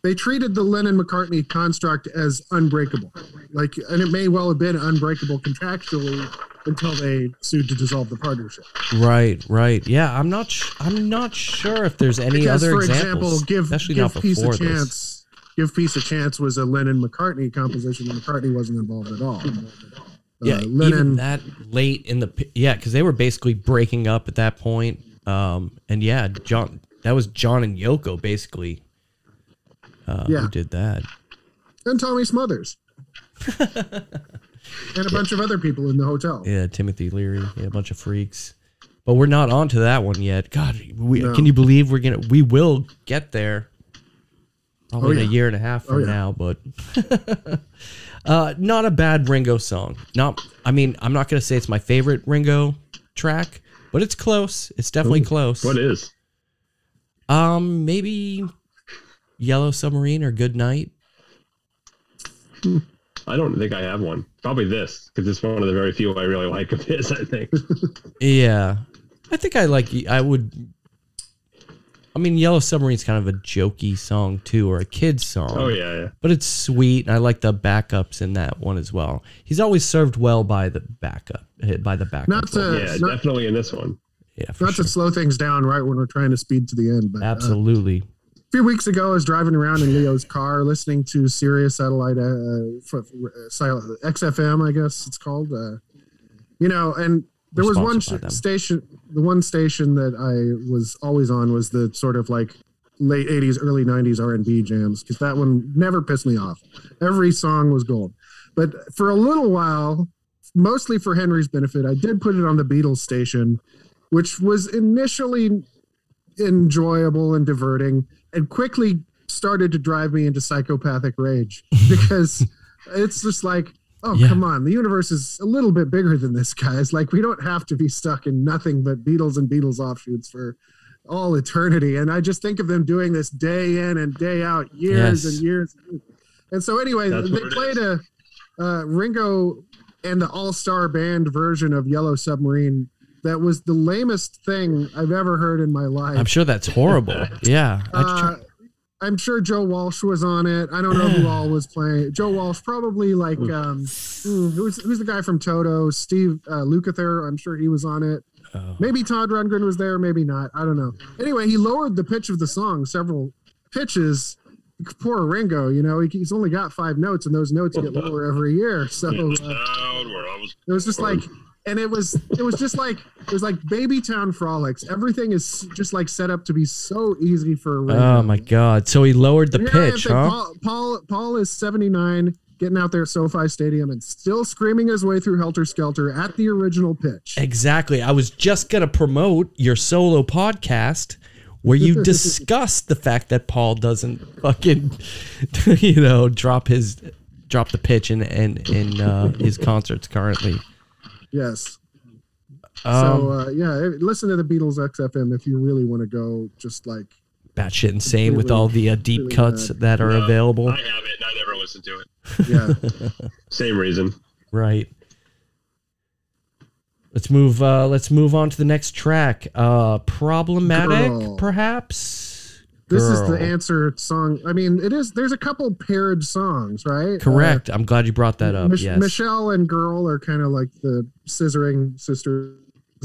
they treated the Lennon McCartney construct as unbreakable, like, and it may well have been unbreakable contractually until they sued to dissolve the partnership. Right, right. Yeah, I'm not. Sh- I'm not sure if there's any Because, other for examples. example, give especially give not Peace before a this. chance. Give Peace a chance was a Lennon McCartney composition, and McCartney wasn't involved at all. Yeah, Uh, even that late in the yeah, because they were basically breaking up at that point. Um, and yeah, John, that was John and Yoko basically. Uh, Yeah. who did that? and Tommy Smothers, and a bunch of other people in the hotel. Yeah, Timothy Leary. Yeah, a bunch of freaks. But we're not on to that one yet. God, we, No. can you believe we're gonna? We will get there. Probably Oh, in a year and a half from Oh, yeah. now, but uh, not a bad Ringo song. Not, I mean, I'm not gonna say it's my favorite Ringo track, but it's close. It's definitely close. What is? Um, maybe Yellow Submarine or Good Night. I don't think I have one. Probably this because it's one of the very few I really like of his. I think. Yeah, I think I like. I would. I mean, Yellow Submarine's kind of a jokey song too, or a kid's song. Oh yeah, yeah. but it's sweet, and I like the backups in that one as well. He's always served well by the backup, by the backup. Not to Yeah, not, definitely in this one. yeah, for not sure. to slow things down right when we're trying to speed to the end, but uh, absolutely. a few weeks ago, I was driving around in Leo's car, listening to Sirius satellite uh, for, uh, XFM, I guess it's called. Uh, you know, and there was one sh- station. The one station that I was always on was the sort of like late '80s, early '90s R&B jams because that one never pissed me off. Every song was gold. But for a little while, mostly for Henry's benefit, I did put it on the Beatles station, which was initially enjoyable and diverting and quickly started to drive me into psychopathic rage because it's just like oh Yeah. come on. The universe is a little bit bigger than this guys. Like we don't have to be stuck in nothing but beatles and beatles offshoots for all eternity. And i just think of them doing this day in and day out years Yes. and years. And so anyway That's they what it played a uh, ringo and the all-star band version of yellow submarine that was the lamest thing i've ever heard in my life. I'm sure that's horrible. yeah, uh, try- I'm sure Joe Walsh was on it. I don't know who all was playing. Joe Walsh, probably like um, who's who's the guy from Toto? Steve uh, Lukather. I'm sure he was on it. Oh. Maybe Todd Rundgren was there, maybe not. I don't know. Anyway, he lowered the pitch of the song several pitches. Poor Ringo, you know, he, he's only got five notes, and those notes get lower every year. So uh, it was just like and it was it was just like it was like baby town frolics. Everything is just like set up to be so easy for. Ringo. Oh my god! So he lowered the And here I am pitch, huh? Paul, Paul Paul is 79, getting out there at SoFi Stadium and still screaming his way through Helter Skelter at the original pitch. Exactly. I was just gonna promote your solo podcast where you discuss the fact that Paul doesn't fucking, you know, drop his drop the pitch in in in uh, his concerts currently. Yes. Um, so uh, yeah, listen to the Beatles XFM if you really want to go. Just like batshit insane with all the uh, deep really cuts bad. that are No, available. I have it. and I never listened to it. yeah, Same reason. Right. Let's move. Uh, let's move on to the next track. Uh, problematic, Girl. perhaps. This is the answer song. I mean, it is. There's a couple paired songs, right? Correct. I'm glad you brought that Uh, up. Mich- yes. Michelle and Girl are kind of like the scissoring sisters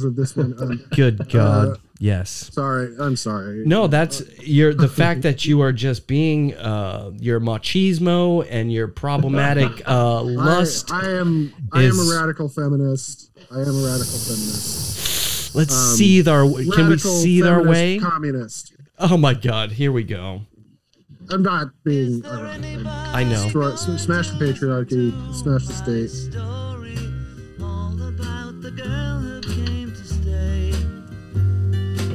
of this one. Um, Good God. Uh, yes. sorry, I'm sorry. No, that's you're the fact that you are just being uh your machismo and your problematic uh lust. I, I am. I am a radical feminist. I am a radical feminist. Let's um, seethe our can we seethe our way? Communist. Oh my god, here we go. I'm not being. I I know. Destroy, smash the patriarchy. Smash the state. story all about the girl who came to stay.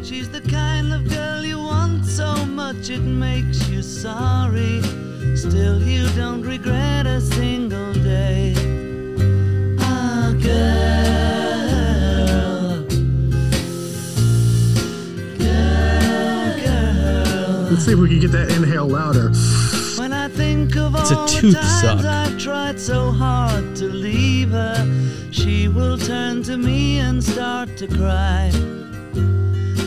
She's the kind of girl you want so much it makes you sorry. Still, you don't regret a single day. Ah, girl. Let's see if we can get that inhale louder. When I think of It's a all tooth the times suck. I've tried so hard to leave her, she will turn to me and start to cry.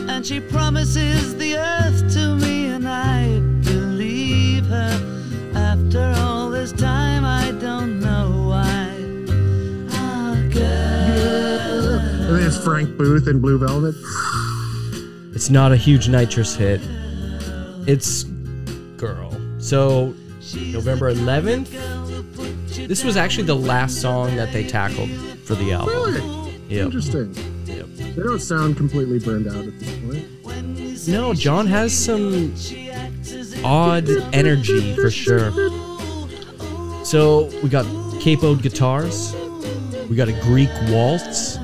And she promises the earth to me, and I believe her. After all this time, I don't know why. Ah, girl. I think it's Frank Booth in Blue Velvet. It's not a huge nitrous hit. It's girl. So November 11th. This was actually the last song that they tackled for the album. Really? Yep. Interesting. Yep. They don't sound completely burned out at this point. No, John has some odd energy for sure. So we got capoed guitars. We got a Greek waltz.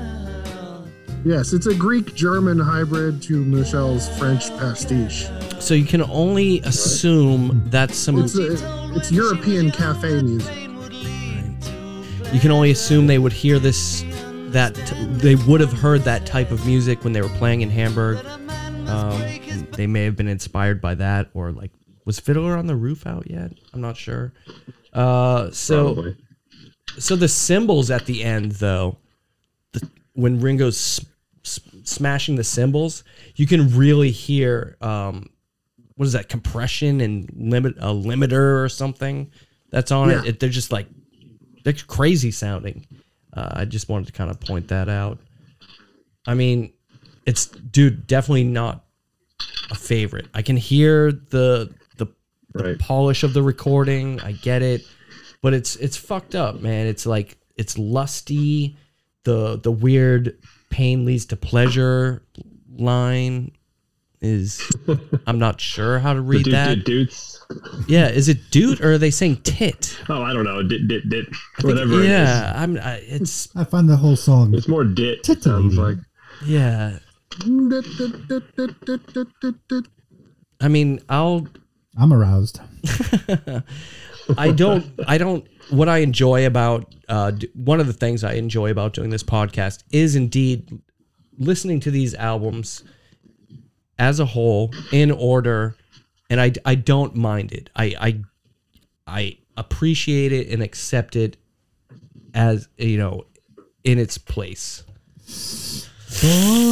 Yes, it's a Greek German hybrid to Michelle's French pastiche. So you can only assume that's some. It's a, it's European cafe music. You can only assume they would hear this. That they would have heard that type of music when they were playing in Hamburg. Um, they may have been inspired by that, or like, was Fiddler on the Roof out yet? I'm not sure. Uh, so. Probably. So the cymbals at the end, though, the, when Ringo's smashing the cymbals, you can really hear um, what is that compression and limit a limiter or something that's on Yeah. it. it. They're just like they're crazy sounding. Uh, I just wanted to kind of point that out. I mean, it's dude, definitely not a favorite. I can hear the the Right. polish of the recording. I get it, but it's it's fucked up, man. It's like it's lusty. The the weird pain leads to pleasure line is I'm not sure how to The read dude, that. dude, dudes. Yeah, is it dude or are they saying tit? Oh, I don't know. Dit, dit, dit. I think- Whatever. it is. yeah, I'm. I, it's I find the whole song It's more dit. it Sounds like. yeah. I mean, I'll I'm aroused. I don't. I don't. What I enjoy about uh, one of the things I enjoy about doing this podcast is indeed listening to these albums as a whole in order, and I I don't mind it. I I I appreciate it and accept it as you know in its place.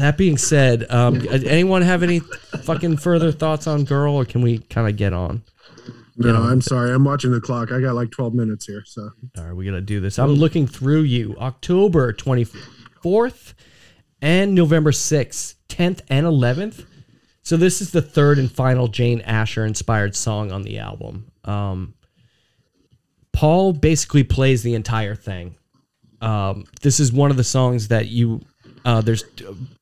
That being said, um, anyone have any fucking further thoughts on Girl, or can we kind of get on? No, I'm sorry. I'm watching the clock. I got like 12 minutes here. So All right, we got to do this. I'm looking through you. October 24th and November 6th, 10th and 11th. So this is the third and final Jane Asher inspired song on the album. Um, Paul basically plays the entire thing. um, this is one of the songs that you uh, there's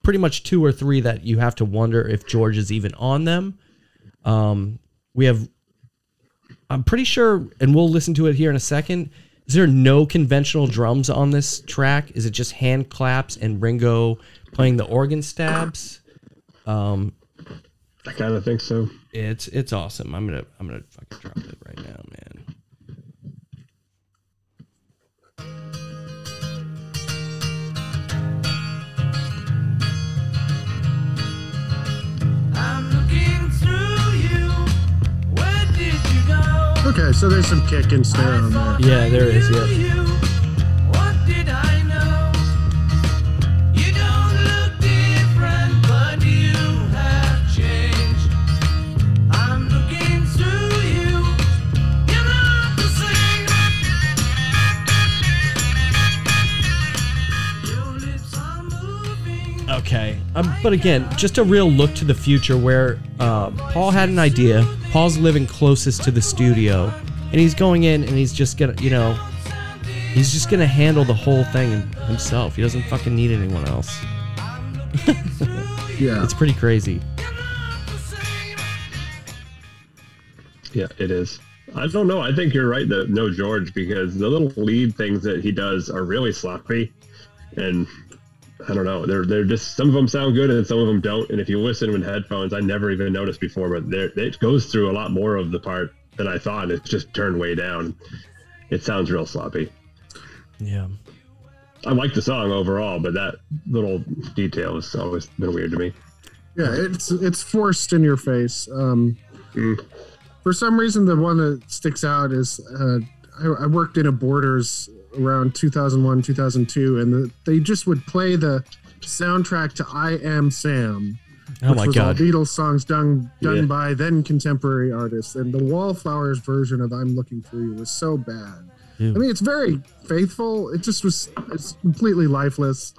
pretty much two or three that you have to wonder if George is even on them. Um, we have, I'm pretty sure, and we'll listen to it here in a second. Is there no conventional drums on this track? Is it just hand claps and Ringo playing the organ stabs? Um, I kind of think so. it's it's awesome. I'm gonna I'm gonna fucking drop it right now, man. Okay, so there's some kick and snare on there. Yeah, there is. Yeah. Okay. Um, but again, just a real look to the future where uh, Paul had an idea. Paul's living closest to the studio, and he's going in and he's just gonna, you know, he's just gonna handle the whole thing himself. He doesn't fucking need anyone else. Yeah. It's pretty crazy. Yeah, it is. I don't know. I think you're right that no George because the little lead things that he does are really sloppy, and I don't know. They're they're just some of them sound good and some of them don't. And if you listen with headphones, I never even noticed before, but there it goes through a lot more of the part than I thought. and It's just turned way down. It sounds real sloppy. Yeah. I like the song overall, but that little detail has always been weird to me. Yeah, it's it's forced in your face. Um, Mm. For some reason, the one that sticks out is uh, I, I worked in a Borders around 2001, 2002, and the, they just would play the soundtrack to "I Am Sam." Oh which my was all. Beatles songs done done Yeah. by then contemporary artists, and the Wallflowers version of "I'm Looking for You" was so bad. Ew. I mean, it's very faithful. It just was it's completely lifeless,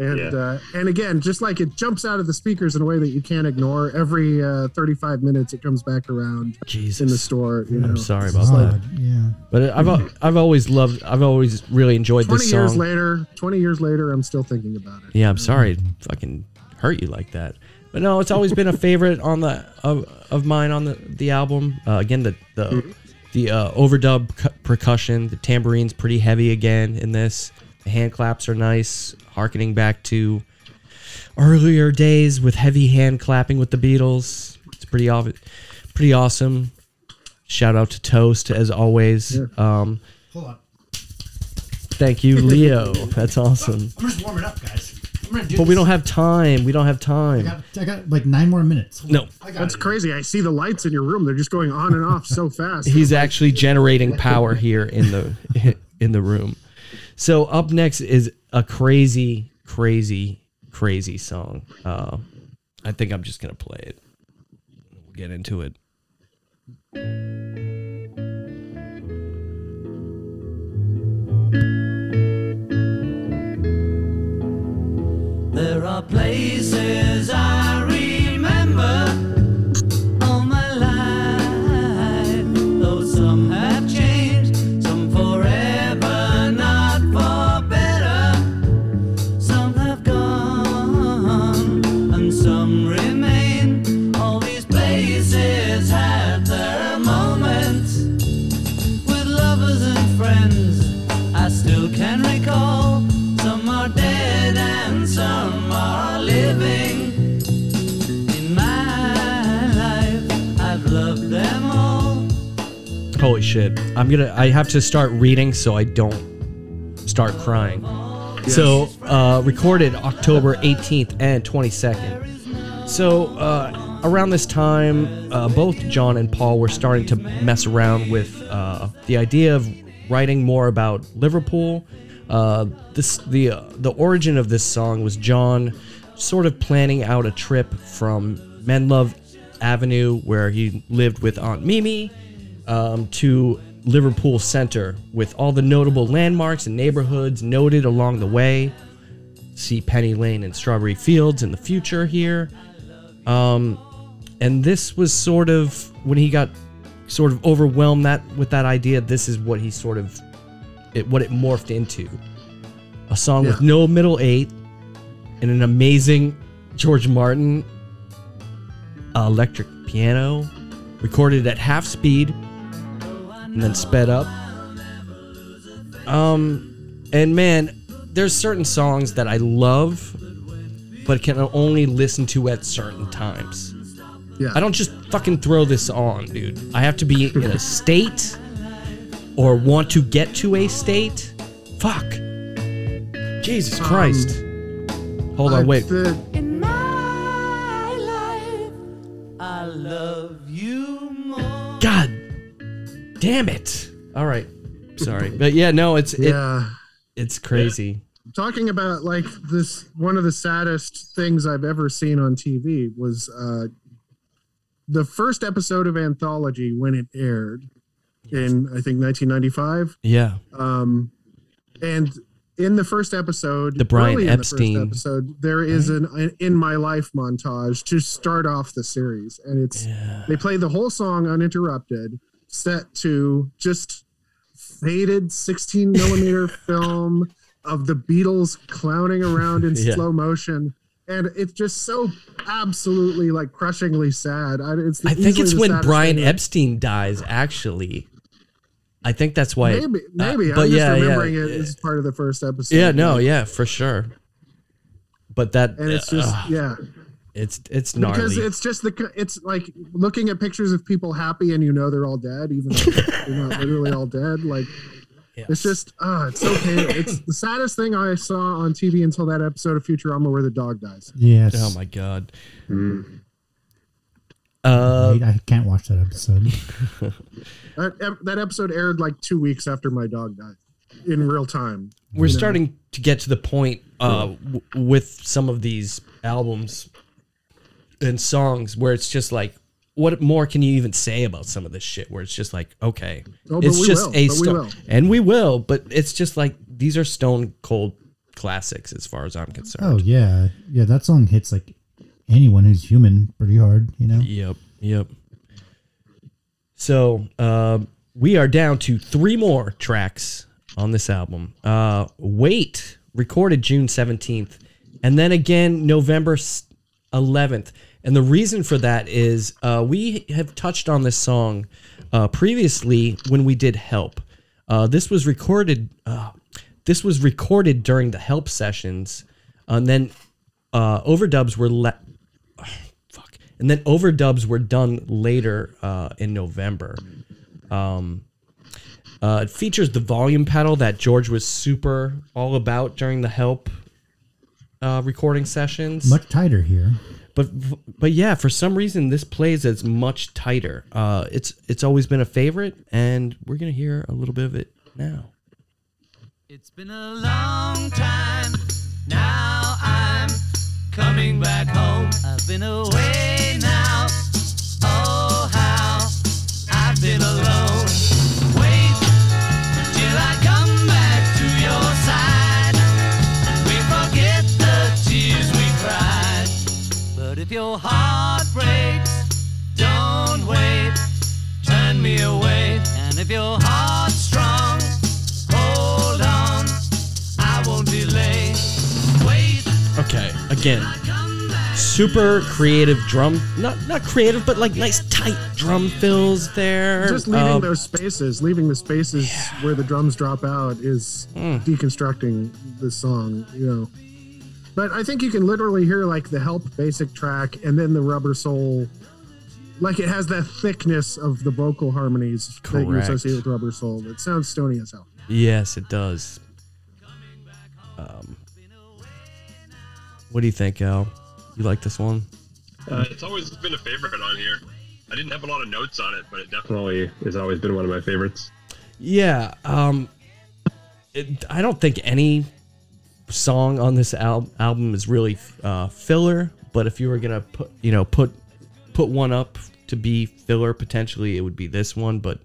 and Yeah. uh, and again, just like it jumps out of the speakers in a way that you can't ignore. Every uh, 35 minutes, it comes back around Jesus. in the store. You know, I'm sorry about that. yeah. But I've I've always loved I've always really enjoyed this song. 20 years later, 20 years later, I'm still thinking about it. Yeah, I'm sorry, it fucking hurt you like that. But no, it's always been a favorite on the of, of mine on the the album. Uh, again, the the the uh, overdub cu- percussion, the tambourine's pretty heavy again in this. The hand claps are nice, harkening back to earlier days with heavy hand clapping with the Beatles. It's pretty obvi- pretty awesome. Shout out to Toast as always. Um, Hold on. thank you, Leo. That's awesome. I'm just warming up, guys. I'm do But we don't have time. We don't have I time. got, I got like nine more minutes. Hold No. I That's it. crazy. I see the lights in your room. They're just going on and off so fast. He's actually generating power here in the in the room. So up next is a crazy, crazy, crazy song. Uh, I think I'm just gonna play it. We'll get into it. There are places I remember shit! I'm gonna. I have to start reading so I don't start crying. So uh, recorded October 18th and 22nd. So uh, around this time, uh, both John and Paul were starting to mess around with uh, the idea of writing more about Liverpool. Uh, this the uh, the origin of this song was John sort of planning out a trip from Menlove Avenue, where he lived with Aunt Mimi, um, to Liverpool Center with all the notable landmarks and neighborhoods noted along the way. See Penny Lane and Strawberry Fields in the future here. Um, and this was sort of when he got sort of overwhelmed that with that idea. This is what he sort of it, what it morphed into. a song with no middle eight, and an amazing George Martin electric piano, recorded at half speed, and then sped up. Um, and man, there's certain songs that I love, but can only listen to at certain times. Yeah. I don't just fucking throw this on, dude. I have to be in a state or want to get to a state. Fuck. Jesus Christ. Hold on, wait. the- damn it. All right. Sorry. But yeah, no, it's it, yeah. it's crazy. talking about like this one of the saddest things i've ever seen on tv was uh the first episode of anthology when it aired in i think 1995 Yeah. um and in the first episode The Brian early in the Epstein, episode there is an, an in my life montage to start off the series and it's Yeah. they play the whole song uninterrupted set to just faded 16 millimeter film of the beatles clowning around in Yeah. slow motion and it's just so absolutely like crushingly sad I, it's I think it's when Brian thing Epstein dies actually. I think that's why it- maybe maybe uh, but i'm just yeah, yeah. remembering it as part of the first episode Yeah, no, yeah, for sure. But that and it's just uh, yeah it's it's gnarly. because it's just the it's like looking at pictures of people happy and you know they're all dead even though they're not literally all dead like it's just ah it's okay it's the saddest thing i saw on tv until that episode of futurama where the dog dies Yes. Oh my god. Mm. Uh, I, I can't watch that episode. that, that episode aired like two weeks after my dog died in real time we're you know? starting to get to the point uh, w- with some of these albums and songs where it's just like, what more can you even say about some of this shit? Where it's just like, okay, Oh, it's just will, a but we sto- will. and we will, but it's just like these are stone cold classics as far as I'm concerned. Oh yeah, yeah. That song hits like anyone who's human pretty hard. You know. Yep, yep. So uh, we are down to three more tracks on this album. Uh, Wait, recorded June 17th, and then again November 11th. And the reason for that is uh, we have touched on this song uh, previously when we did Help. Uh, this was recorded. Uh, this was recorded during the Help sessions, and then uh, overdubs were let fuck. And then overdubs were done later uh, in November. Um, it features the volume pedal that George was super all about during the Help recording sessions. Much tighter here. But but yeah, for some reason this plays as much tighter. Uh, it's it's always been a favorite, and we're gonna hear a little bit of it now. It's been a long time. Now I'm coming back home. I've been away now. Oh, how I've been alone. If your heart breaks, don't wait. Turn me away. And if your heart's strong, hold on. I won't delay. Wait. Okay, again, super creative drum, not not creative, but like nice tight drum fills there. just leaving Um, those spaces leaving the spaces where the drums drop out is Hmm. deconstructing the song you know but i think you can literally hear like the help basic track and then the rubber soul like it has that thickness of the vocal harmonies that you associate with rubber soul it sounds stony as hell Yes, it does. Um, what do you think, Al? You like this one? Uh, it's always been a favorite on here. I didn't have a lot of notes on it, but it definitely has always been one of my favorites. Yeah. Um, it, I don't think any song on this al- album is really uh, filler. But if you were gonna put, you know, put put one up to be filler, potentially it would be this one. But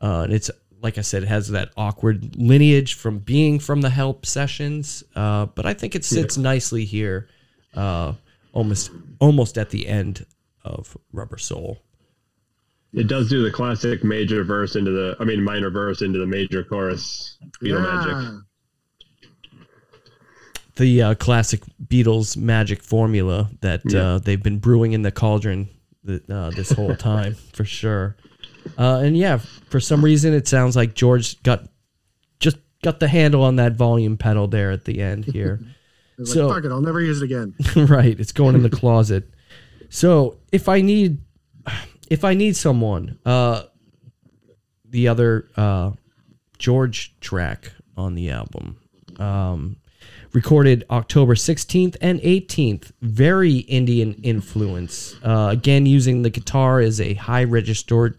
uh, and it's like I said, it has that awkward lineage from being from the Help sessions. Uh, but I think it sits nicely here, uh, almost almost at the end of Rubber Soul. It does do the classic major verse into the, I mean, minor verse into the major chorus. Beatle magic. The uh, classic Beatles magic formula that Yeah. uh, they've been brewing in the cauldron uh, this whole time for sure. Uh, and yeah, for some reason it sounds like George got just got the handle on that volume pedal there at the end here. So- like, fuck it, I'll never use it again. right, it's going in the closet. So if I need if I need someone, uh, the other uh, George track on the album. Um, recorded October 16th and 18th. Very Indian influence. Uh, again, using the guitar as a high register,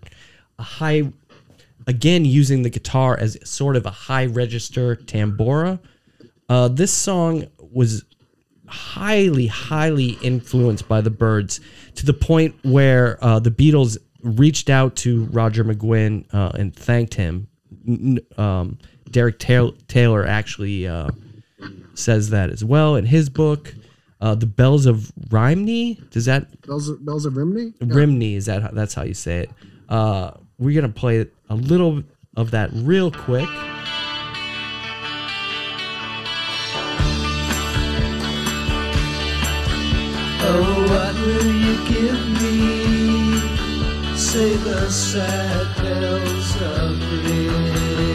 a high, again, using the guitar as sort of a high register tambura. Uh, this song was highly, highly influenced by the Byrds to the point where uh, the Beatles reached out to Roger McGuinn uh, and thanked him. Um, Derek Taylor, Taylor actually uh, says that as well in his book. Uh, the Bells of Rhymney. Does that Bells, of- Bells of Rimney? Yeah. Rimney? Is that how, that's how you say it? Uh, we're gonna play a little of that real quick. Oh, what will you give me? Say the sad bells of Rhymney.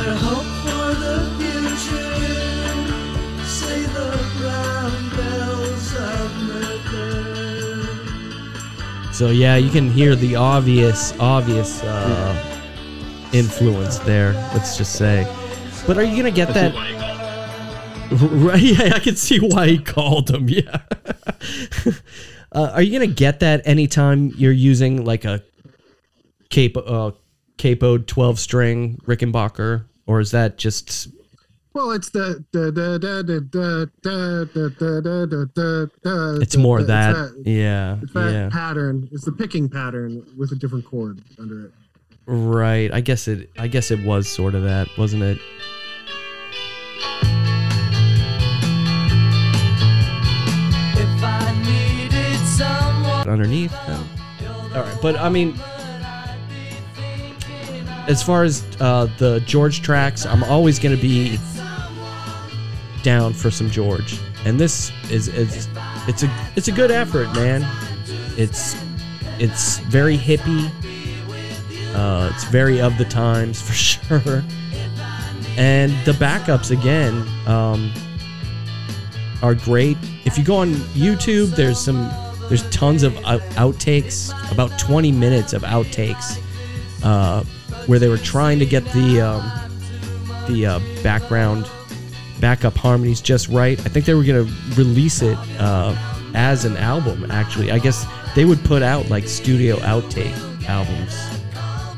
There hope for the future? Say the brown bells of Merthyr. So yeah, you can hear the obvious, obvious uh, influence there. Let's just say. But are you gonna get that? Right? Yeah, I can see why he called him. Yeah. uh, are you gonna get that anytime you're using like a cape, uh, capoed twelve string Rickenbacker, or is that just well, it's the it's more that, that yeah yeah. pattern. It's the picking pattern with a different chord under it. Right. I guess it. I guess it was sort of that, wasn't it? Underneath. them All right, but I mean, as far as uh, the George tracks, I'm always going to be down for some George, and this is is it's a it's a good effort, man. It's it's very hippie. Uh, it's very of the times for sure, and the backups again. Um, are great. If you go on YouTube, there's some there's tons of outtakes, about 20 minutes of outtakes, uh, where they were trying to get the um, the uh, background backup harmonies just right. I think they were gonna release it uh, as an album. Actually, I guess they would put out like studio outtake albums,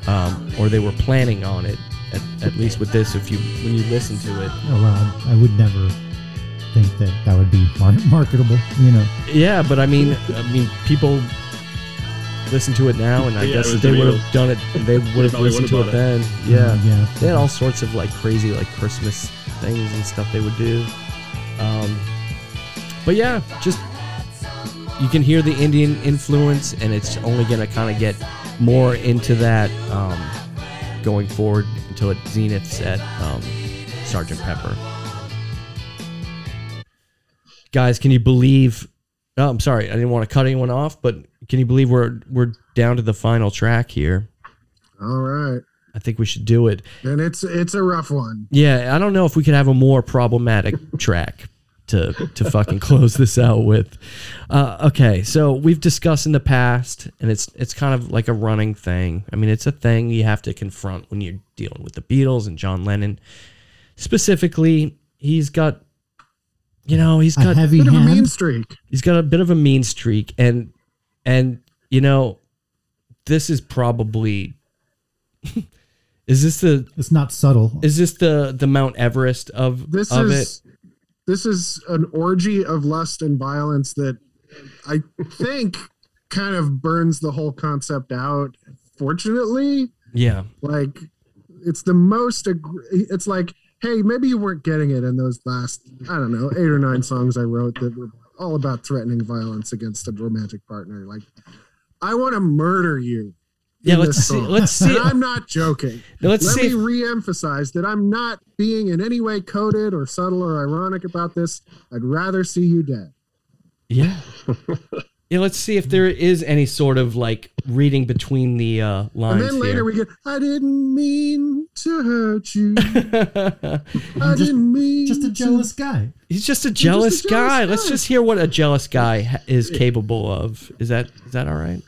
um, or they were planning on it. At, at least with this, if you when you listen to it, Oh, well, I would never think that that would be mar- marketable. You know, Yeah, but I mean, I mean, people listen to it now, and I Yeah, guess they the would have done it. They would have listened to would've it then. Yeah, Uh, yeah. they had all sorts of like crazy, like Christmas things and stuff they would do. Um, but yeah, just you can hear the Indian influence, and it's only gonna kind of get more into that um, going forward until it zeniths at um, Sergeant Pepper. Guys, can you believe? Oh, I'm sorry, I didn't want to cut anyone off, but can you believe we're we're down to the final track here? All right, I think we should do it. and it's it's a rough one. Yeah, I don't know if we could have a more problematic track to to fucking close this out with. Uh, okay, so we've discussed in the past, and it's it's kind of like a running thing. I mean, it's a thing you have to confront when you're dealing with the Beatles and John Lennon. Specifically, he's got, you know, he's a got heavy Bit of a mean streak. he's got a bit of a mean streak and and you know this is probably is this the It's not subtle. is this the the mount everest of This of is this is an orgy of lust and violence that I think kind of burns the whole concept out. Fortunately, yeah like it's the most. It's like, hey, maybe you weren't getting it in those last, I don't know, eight or nine songs I wrote that were all about threatening violence against a romantic partner. Like, I want to murder you. Yeah, let's see- let's see- And I'm not joking. Let's Let see me if- re-emphasize that I'm not being in any way coded or subtle or ironic about this. I'd rather see you dead. Yeah. yeah, let's see if there is any sort of like reading between the uh, lines and then later here. we get, I didn't mean to hurt you. I just, didn't mean just a to- jealous guy. He's just a jealous, just a jealous guy. Let's just hear what a jealous guy is capable of. Is that is that all right?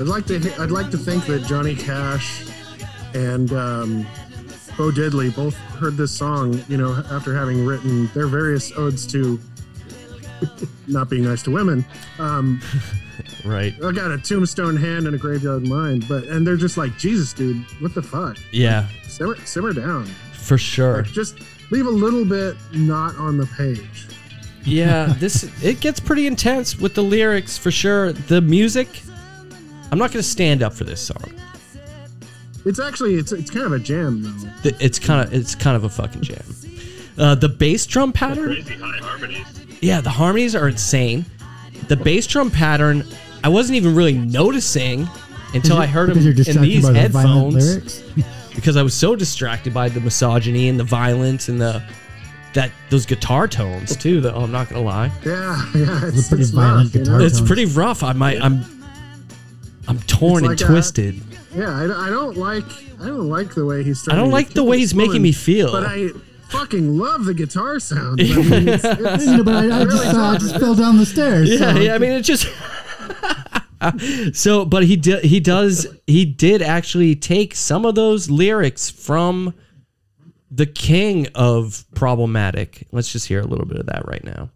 I'd like to I'd like to think that Johnny Cash and um, Bo Diddley both heard this song. You know, after having written their various odes to not being nice to women. Um, Right. I got a tombstone hand and a graveyard mind, but and they're just like, Jesus, dude, what the fuck? Yeah, Simmer, simmer down. for sure. Just leave a little bit not on the page. Yeah, this it gets pretty intense with the lyrics for sure. The music, I'm not going to stand up for this song. It's actually it's it's kind of a jam though. It's kind of it's kind of a fucking jam. Uh, the bass drum pattern, Crazy high harmonies. yeah, the harmonies are insane. The bass drum pattern, I wasn't even really noticing until I heard him in these by the headphones because I was so distracted by the misogyny and the violence and the that those guitar tones too. That oh, I'm not gonna lie, Yeah, yeah. It's, a pretty it's violent rough, you guitar it's tones. pretty rough. I might I'm I'm torn It's and like a- twisted. Yeah, I, I don't like I don't like the way he's. I don't like the way this he's making me feel. But I fucking love the guitar sound. I mean, it's, it's, You know, but I, I really just, uh, I just fell down the stairs. Yeah, so- yeah. I mean, it just. so, but he did. He does. He did actually take some of those lyrics from the king of problematic. Let's just hear a little bit of that right now.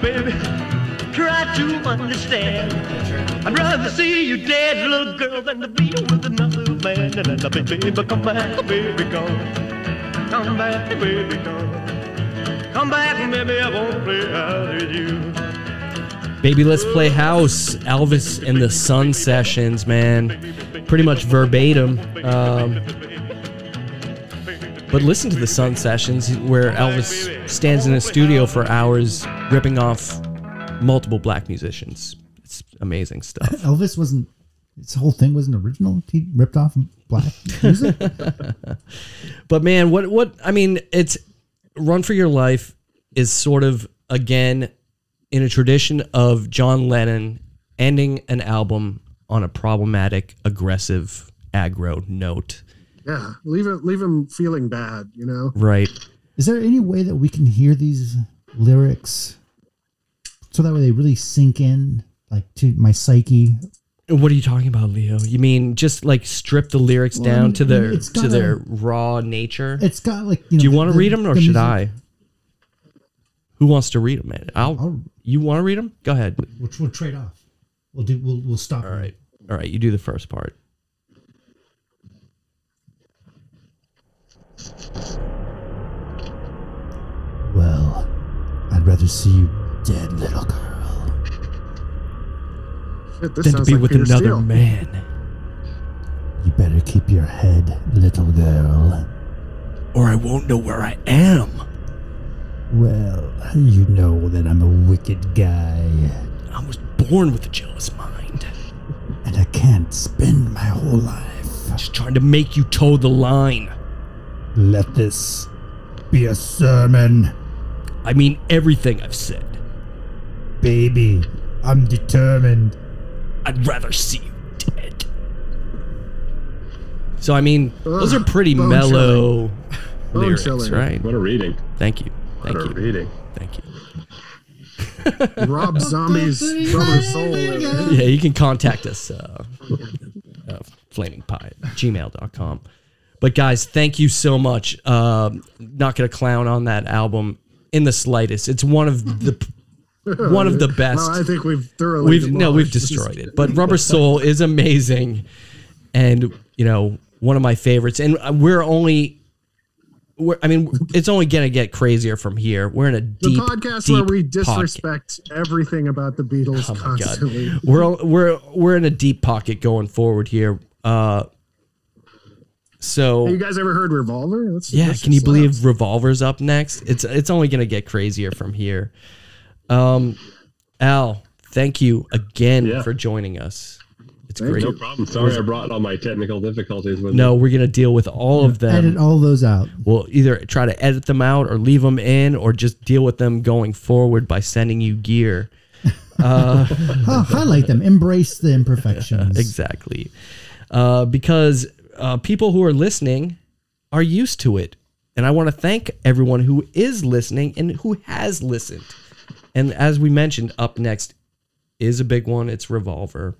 Baby. Try to understand. I'd rather see you dead, little girl, than to be with another man. And then, baby, come back, baby, come. Come back, baby, come. Come back, baby, I won't play out with you. Baby, let's play house. Elvis and the Sun Sessions, man. Pretty much verbatim. Um, but listen to the Sun Sessions where Elvis stands in a studio for hours ripping off multiple black musicians. It's amazing stuff. Elvis wasn't. This whole thing wasn't original. He ripped off black music. But man, what what I mean, it's Run for Your Life is sort of again in a tradition of John Lennon ending an album on a problematic, aggressive, aggro note. Yeah, leave it leave him feeling bad. You know. Right. Is there any way that we can hear these lyrics so that way they really sink in, like to my psyche? What are you talking about, Leo? You mean just like strip the lyrics Well, I down mean, to their to gotta- their raw nature? It's got like you know. Do you the- want to the- read them or the should music- I? Who wants to read them? Man? I'll, I'll- You want to read them? Go ahead. We'll, we'll trade off. We'll do. We'll we'll stop. All right. All right. You do the first part. Well, I'd rather see you dead, little girl. Shit, this Than to sounds be like with Peter another Steele. man. You better keep your head, little girl. or I won't know where I am. Well, you know that I'm a wicked guy, I was born with a jealous mind, and I can't spend my whole life. just trying to make you toe the line. Let this be a sermon, I mean everything I've said. baby. I'm determined. I'd rather see you dead. So I mean, those are pretty mellow Bone lyrics, chilling. right? What a reading. Thank you. Thank What a you. reading. Thank you. Rob Zombie's Rubber Soul. yeah, you can contact us, uh, uh, flamingpie at gmail.com. But guys, thank you so much. Uh, not going to clown on that album in the slightest. It's one of the one of the best. Well, I think we've thoroughly. we've no, we've destroyed it. But Rubber Soul is amazing, and you know one of my favorites. And we're only, we're, I mean, it's only gonna get crazier from here. We're in a The deep, podcast deep where we pocket. disrespect everything about the Beatles Oh constantly. We're we're we're in a deep pocket going forward here. Uh, so Have you guys ever heard Revolver? That's, yeah, that's can you just believe slaps. Revolver's up next? It's it's only gonna get crazier from here. Um, Al, thank you again Yeah. for joining us. It's Thank great. No problem. Sorry, I brought all my technical difficulties with No, me. we're gonna deal with all of them. Edit all those out. We'll either try to edit them out or leave them in, or just deal with them going forward by sending you gear. Hi- highlight them. Embrace the imperfections. Exactly, uh, because uh, people who are listening are used to it, and I want to thank everyone who is listening and who has listened. And as we mentioned, up next is a big one. It's Revolver.